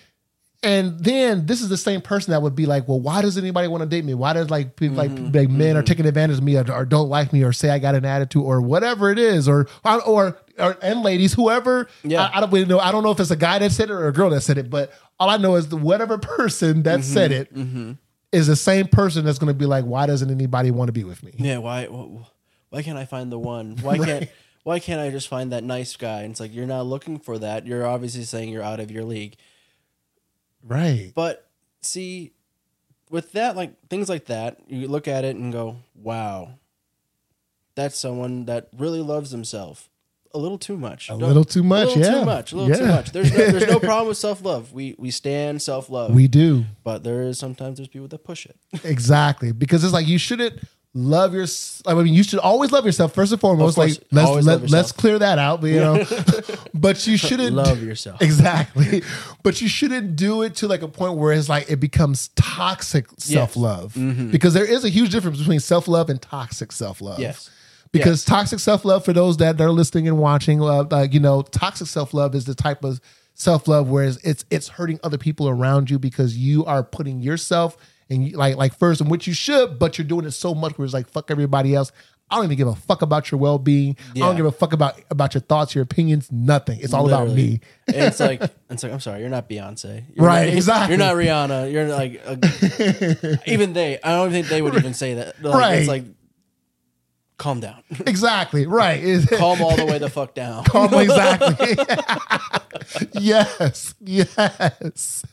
and then this is the same person that would be like, well, why does anybody want to date me? Why does like people like Mm-hmm. like men are taking advantage of me or, or don't like me or say I got an attitude or whatever it is or or, or and ladies whoever Yeah. I, I don't really know I don't know if it's a guy that said it or a girl that said it but all I know is the whatever person that Mm-hmm. said it is the same person that's going to be like why doesn't anybody want to be with me? Yeah, why wh- why can't I find the one? Why can't why can't I just find that nice guy? And it's like you're not looking for that. You're obviously saying you're out of your league. Right. But see, with that, like things like that, you look at it and go, "Wow, that's someone that really loves himself." A little too much. A little too much, A little yeah. too much. A little too much. There's no, there's no problem with self love. We we stand self love. We do. but there is sometimes there's people that push it. Exactly, because it's like you shouldn't love your. I mean, you should always love yourself first and foremost. Course, like let's let, let's clear that out. But, you know, but you shouldn't Love yourself. Exactly, but you shouldn't do it to like a point where it's like it becomes toxic self love. Mm-hmm. Because there is a huge difference between self love and toxic self love. Yes. Because toxic self love, for those that are listening and watching, uh, like you know, toxic self love is the type of self love where it's, it's it's hurting other people around you because you are putting yourself and you, like like first, and which you should, but you're doing it so much where it's like fuck everybody else. I don't even give a fuck about your well being. I don't give a fuck about about your thoughts, your opinions, nothing. It's all about me. And it's like it's like I'm sorry, you're not Beyonce, You're Right, not- exactly. You're not Rihanna. You're like a, even they. I don't think they would even say that. Like, Right. It's like calm down, Exactly. Right. Calm all the way the fuck down. Calm, exactly. yes. Yes.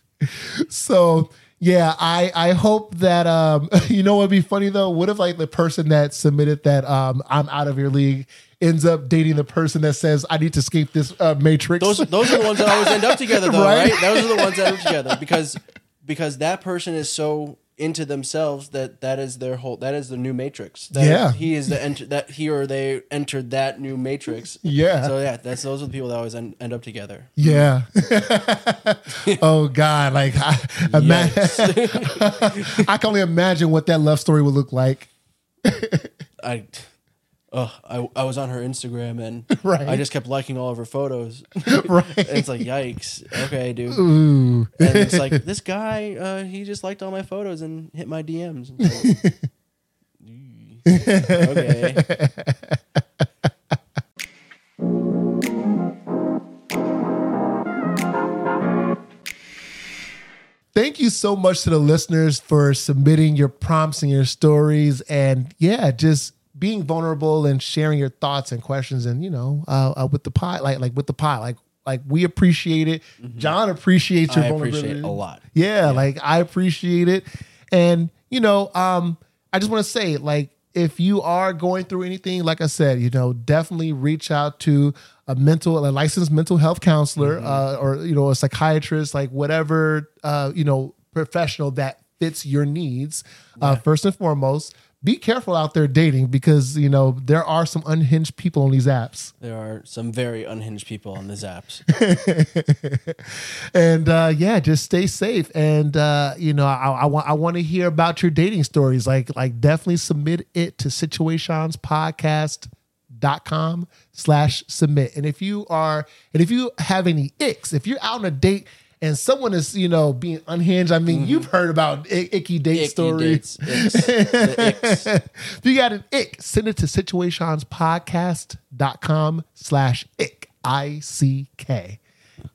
So yeah, I I hope that um you know what'd be funny though? What if like the person that submitted that um I'm out of your league ends up dating the person that says I need to escape this uh, matrix? Those those are the ones that always end up together, though, Right? right? Those are the ones that end up together because because that person is so into themselves that that is their whole that is the new matrix. That Yeah. he is the enter that he or they entered that new matrix. Yeah. So yeah, that's those are the people that always end, end up together. yeah. oh God! Like I, I can only imagine what that love story would look like. I, oh, I, I was on her Instagram and Right. I just kept liking all of her photos. Right. And it's like, yikes. Okay, dude. Ooh. And it's like, this guy, uh, he just liked all my photos and hit my DMs. It's like, "Eee, okay. Thank you so much to the listeners for submitting your prompts and your stories, and yeah, just being vulnerable and sharing your thoughts and questions, and you know, uh, uh, with the pot, like like with the pot, like like we appreciate it. Jon appreciates your I vulnerability appreciate it a lot. Yeah, like I appreciate it. And you know, um, I just want to say, like, if you are going through anything, like I said, you know, definitely reach out to a mental, a licensed mental health counselor, uh, or you know, a psychiatrist, like whatever, uh, you know, professional that fits your needs. Uh, first and foremost, be careful out there dating because you know there are some unhinged people on these apps. There are some very unhinged people on these apps. and uh, yeah, just stay safe. And uh, you know, I, I want I want to hear about your dating stories. Like like definitely submit it to situaseanspodcast.com slash submit. And if you are and if you have any icks, if you're out on a date and someone is you know being unhinged. I mean, you've heard about I- icky date Mm-hmm. Icky stories. if you got an ick, send it to situaseanspodcast.com slash ick. I C K.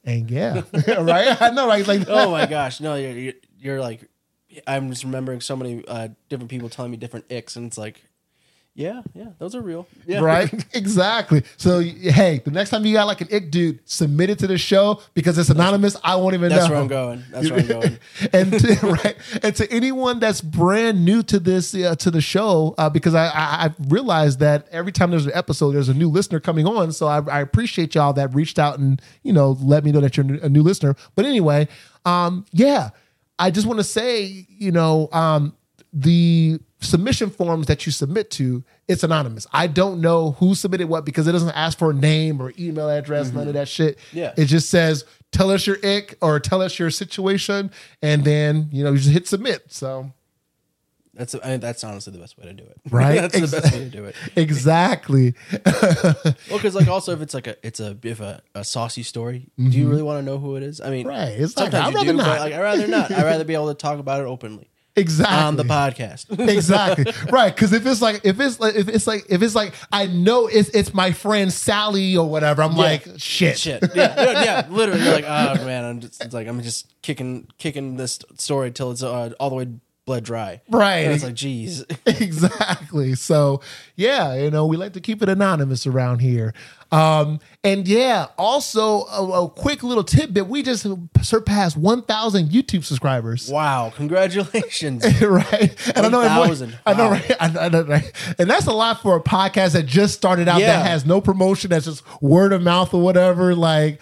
And yeah, right? I know, right? Like, Oh my gosh, no, you're you're, you're like, I'm just remembering so many uh, different people telling me different icks, and it's like, yeah, yeah, those are real. Yeah, right? exactly. So, hey, the next time you got like an ick dude, submit it to the show because it's anonymous. I won't even That's know. where I'm going. That's where I'm going. and to, right, and to anyone that's brand new to this uh, to the show, uh, because I, I I realized that every time there's an episode, there's a new listener coming on. So I, I appreciate y'all that reached out and you know let me know that you're a new listener. But anyway, um, yeah, I just want to say, you know, um, the submission forms that you submit to, it's anonymous. I don't know who submitted what because it doesn't ask for a name or email address, none of that shit. Yeah. It just says, tell us your ick or tell us your situation, and then you know, you just hit submit. So That's I mean, that's honestly the best way to do it. Right? that's the best way to do it. exactly. Well, because like also if it's like a it's a if a, a saucy story, do you really want to know who it is? I mean, Mm-hmm. Right. It's like, I'd rather do, not. like I'd rather not. I'd rather be able to talk about it openly Exactly. on the podcast. exactly right because if it's like if it's like if it's like if it's like i know it's it's my friend sally or whatever i'm like shit Shit. Yeah, yeah, yeah. Literally, you're like, oh man, I'm just it's like I'm just kicking kicking this story till it's uh, all the way bled dry. Right. And it's like, geez. exactly. So yeah, you know, we like to keep it anonymous around here. Um, and yeah, also a, a quick little tidbit: we just surpassed 1,000 YouTube subscribers. Wow, congratulations. right? And I know, everyone- 1,000. I know, Wow. right? I I know, right? And that's a lot for a podcast that just started out Yeah. that has no promotion, that's just word of mouth or whatever. Like,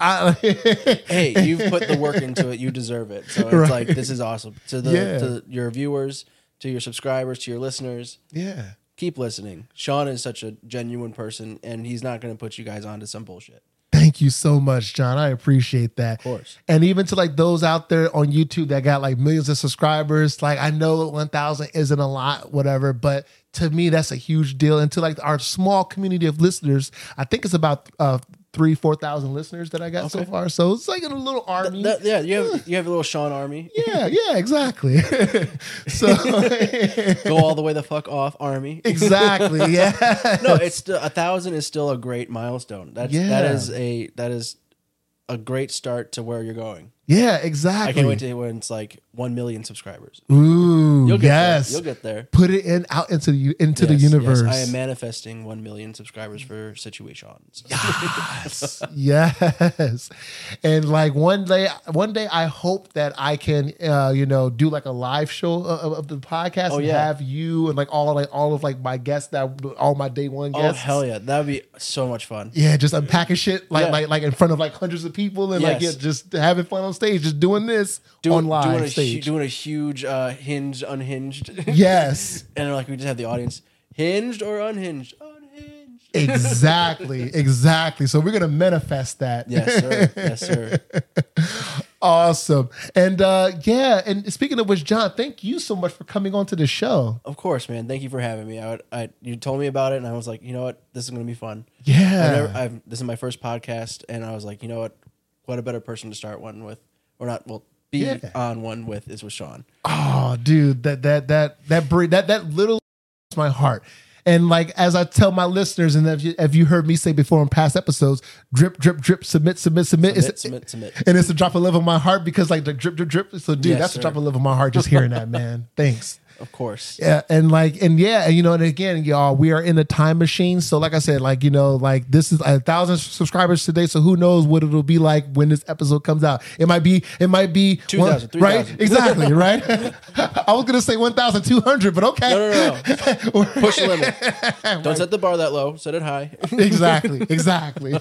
I, hey, you've put the work into it. You deserve it. So it's Right. like this is awesome. To the Yeah. to your viewers, to your subscribers, to your listeners, yeah. keep listening. Sean is such a genuine person, and he's not going to put you guys onto some bullshit. Thank you so much, Jon. I appreciate that. Of course. And even to like those out there on YouTube that got like millions of subscribers, like I know 1,000 isn't a lot, whatever, but to me, that's a huge deal. And to like our small community of listeners, I think it's about uh, three, 4,000 listeners that I got so far. So it's like a little army. That- yeah, you have you have a little Sean army. yeah, yeah, exactly. so Go all the way the fuck off army. exactly, yeah. no, it's still, a thousand is still a great milestone. That's Yeah. that is a that is a great start to where you're going. Yeah, exactly. I can't wait to when it's like one million subscribers. Ooh, You'll get yes. there. You'll get there. Put it in out into the into the Yes, yes, universe. I am manifesting one million subscribers for Situaseans. Yes, yes, and like one day, one day, I hope that I can, uh, you know, do like a live show of, of the podcast Oh, and yeah. have you and like all like all of like my guests that all my day one guests. Oh hell yeah, that would be so much fun. Yeah, just unpacking shit like Yeah. like like in front of like hundreds of people and like yeah, just having fun on stage, just doing this on live doing a, stage. doing a huge uh, hinge unhinged. yes, and like we just have the audience hinged or unhinged. Unhinged. exactly, exactly. So we're gonna manifest that. Yes, sir. Yes, sir. Awesome. And uh yeah, and speaking of which, Jon, thank you so much for coming on to the show. Of course, man. Thank you for having me. I, would, I you told me about it, and I was like, you know what, this is gonna be fun. Yeah. Never, I've, this is my first podcast, and I was like, you know what, what a better person to start one with, or not? Well, be Yeah. on one with is with Sean. oh, dude, that that that that br- that that little my heart. And like as I tell my listeners, and if you, if you heard me say before in past episodes, drip, drip, drip, submit, submit, submit, Submit, It's- submit, submit. and it's a drop of love in my heart because like the drip, drip, drip. So, dude, Yes, that's a drop of love in my heart just hearing that, man. Thanks. Of course. Yeah, and like, and yeah, and you know, and again, y'all, we are in a time machine. So, like I said, like you know, like this is a thousand subscribers today. So, who knows what it'll be like when this episode comes out? It might be, it might be 2,000, right? 3,000. Exactly, right. I was gonna say one thousand two hundred, but okay, No, no, no. Push the limit. Don't set the bar that low. Set it high. exactly, exactly.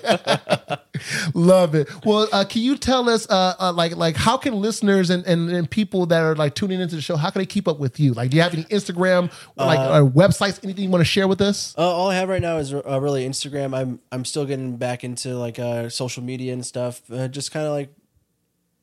Love it. Well, uh, can you tell us, uh, uh, like, like how can listeners and, and, and people that are like tuning into the show, how can they keep up with you? Like, do you have any Instagram, or, like, or websites, anything you want to share with us? Uh, all I have right now is uh, really Instagram. I'm I'm still getting back into like uh, social media and stuff. Uh, just kind of like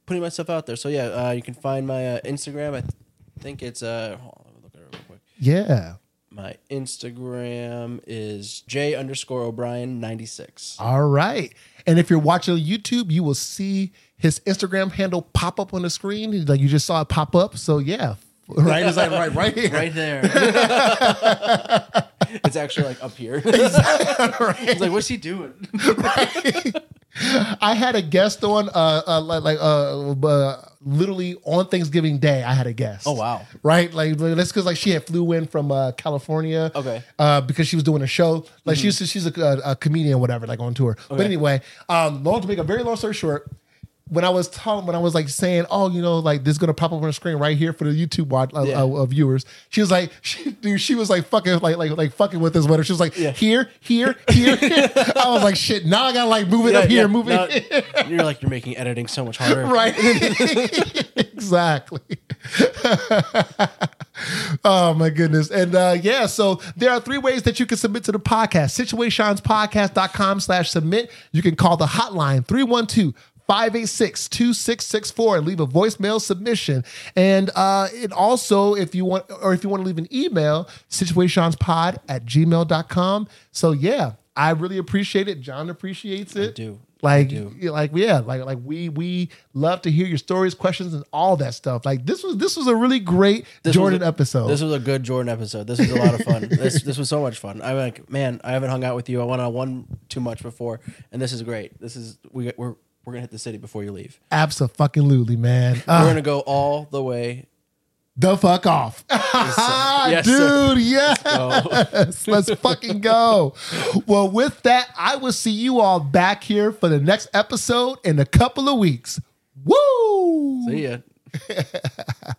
putting myself out there. So yeah, uh, you can find my uh, Instagram. I th- think it's uh. Hold on, let me look at it real quick. Yeah. My Instagram is J underscore O'Brien ninety six. All right. And if you're watching on YouTube, you will see his Instagram handle pop up on the screen. Like you just saw it pop up. So yeah, right, it's like right, right here. Right there. it's actually like up here. It's like, what's he doing? I had a guest on, uh, uh like, like uh, uh, literally on Thanksgiving Day. I had a guest. Oh, wow. Right, like that's because like she had flew in from uh, California. Okay. Uh, because she was doing a show. Like she's she's a, a, a comedian, whatever, like on tour. But anyway, um, long to make a very long story short. When I was telling, when I was like saying, oh, you know, like this is gonna pop up on the screen right here for the YouTube watch, uh, Yeah. uh, uh, viewers, she was like, she, dude, she was like fucking, like, like, like fucking with this whatever. She was like, Yeah. here, here, here. I was like, shit. Now I gotta like move it Yeah, up here, move Now- it. You're like, you're making editing so much harder. right exactly oh my goodness and uh yeah so there are three ways that you can submit to the podcast situaseanspodcast.com slash submit you can call the hotline 312 586-2664 and leave a voicemail submission and uh it also if you want or if you want to leave an email situaseanspod at gmail.com so yeah i really appreciate it jon appreciates it I do. like do. like yeah like like we we love to hear your stories questions and all that stuff like this was this was a really great This jordan a- episode This was a good Jordan episode. This was a lot of fun. this this was so much fun. I'm like, man, I haven't hung out with you. I went on one too much before, and this is great. This is we we're we're gonna hit the city before you leave. absolutely man. We're Uh, gonna go all the way. the fuck off. Yes, dude yes. Go. let's fucking go. Well with that i will see you all back here for the next episode in a couple of weeks. Woo! See ya.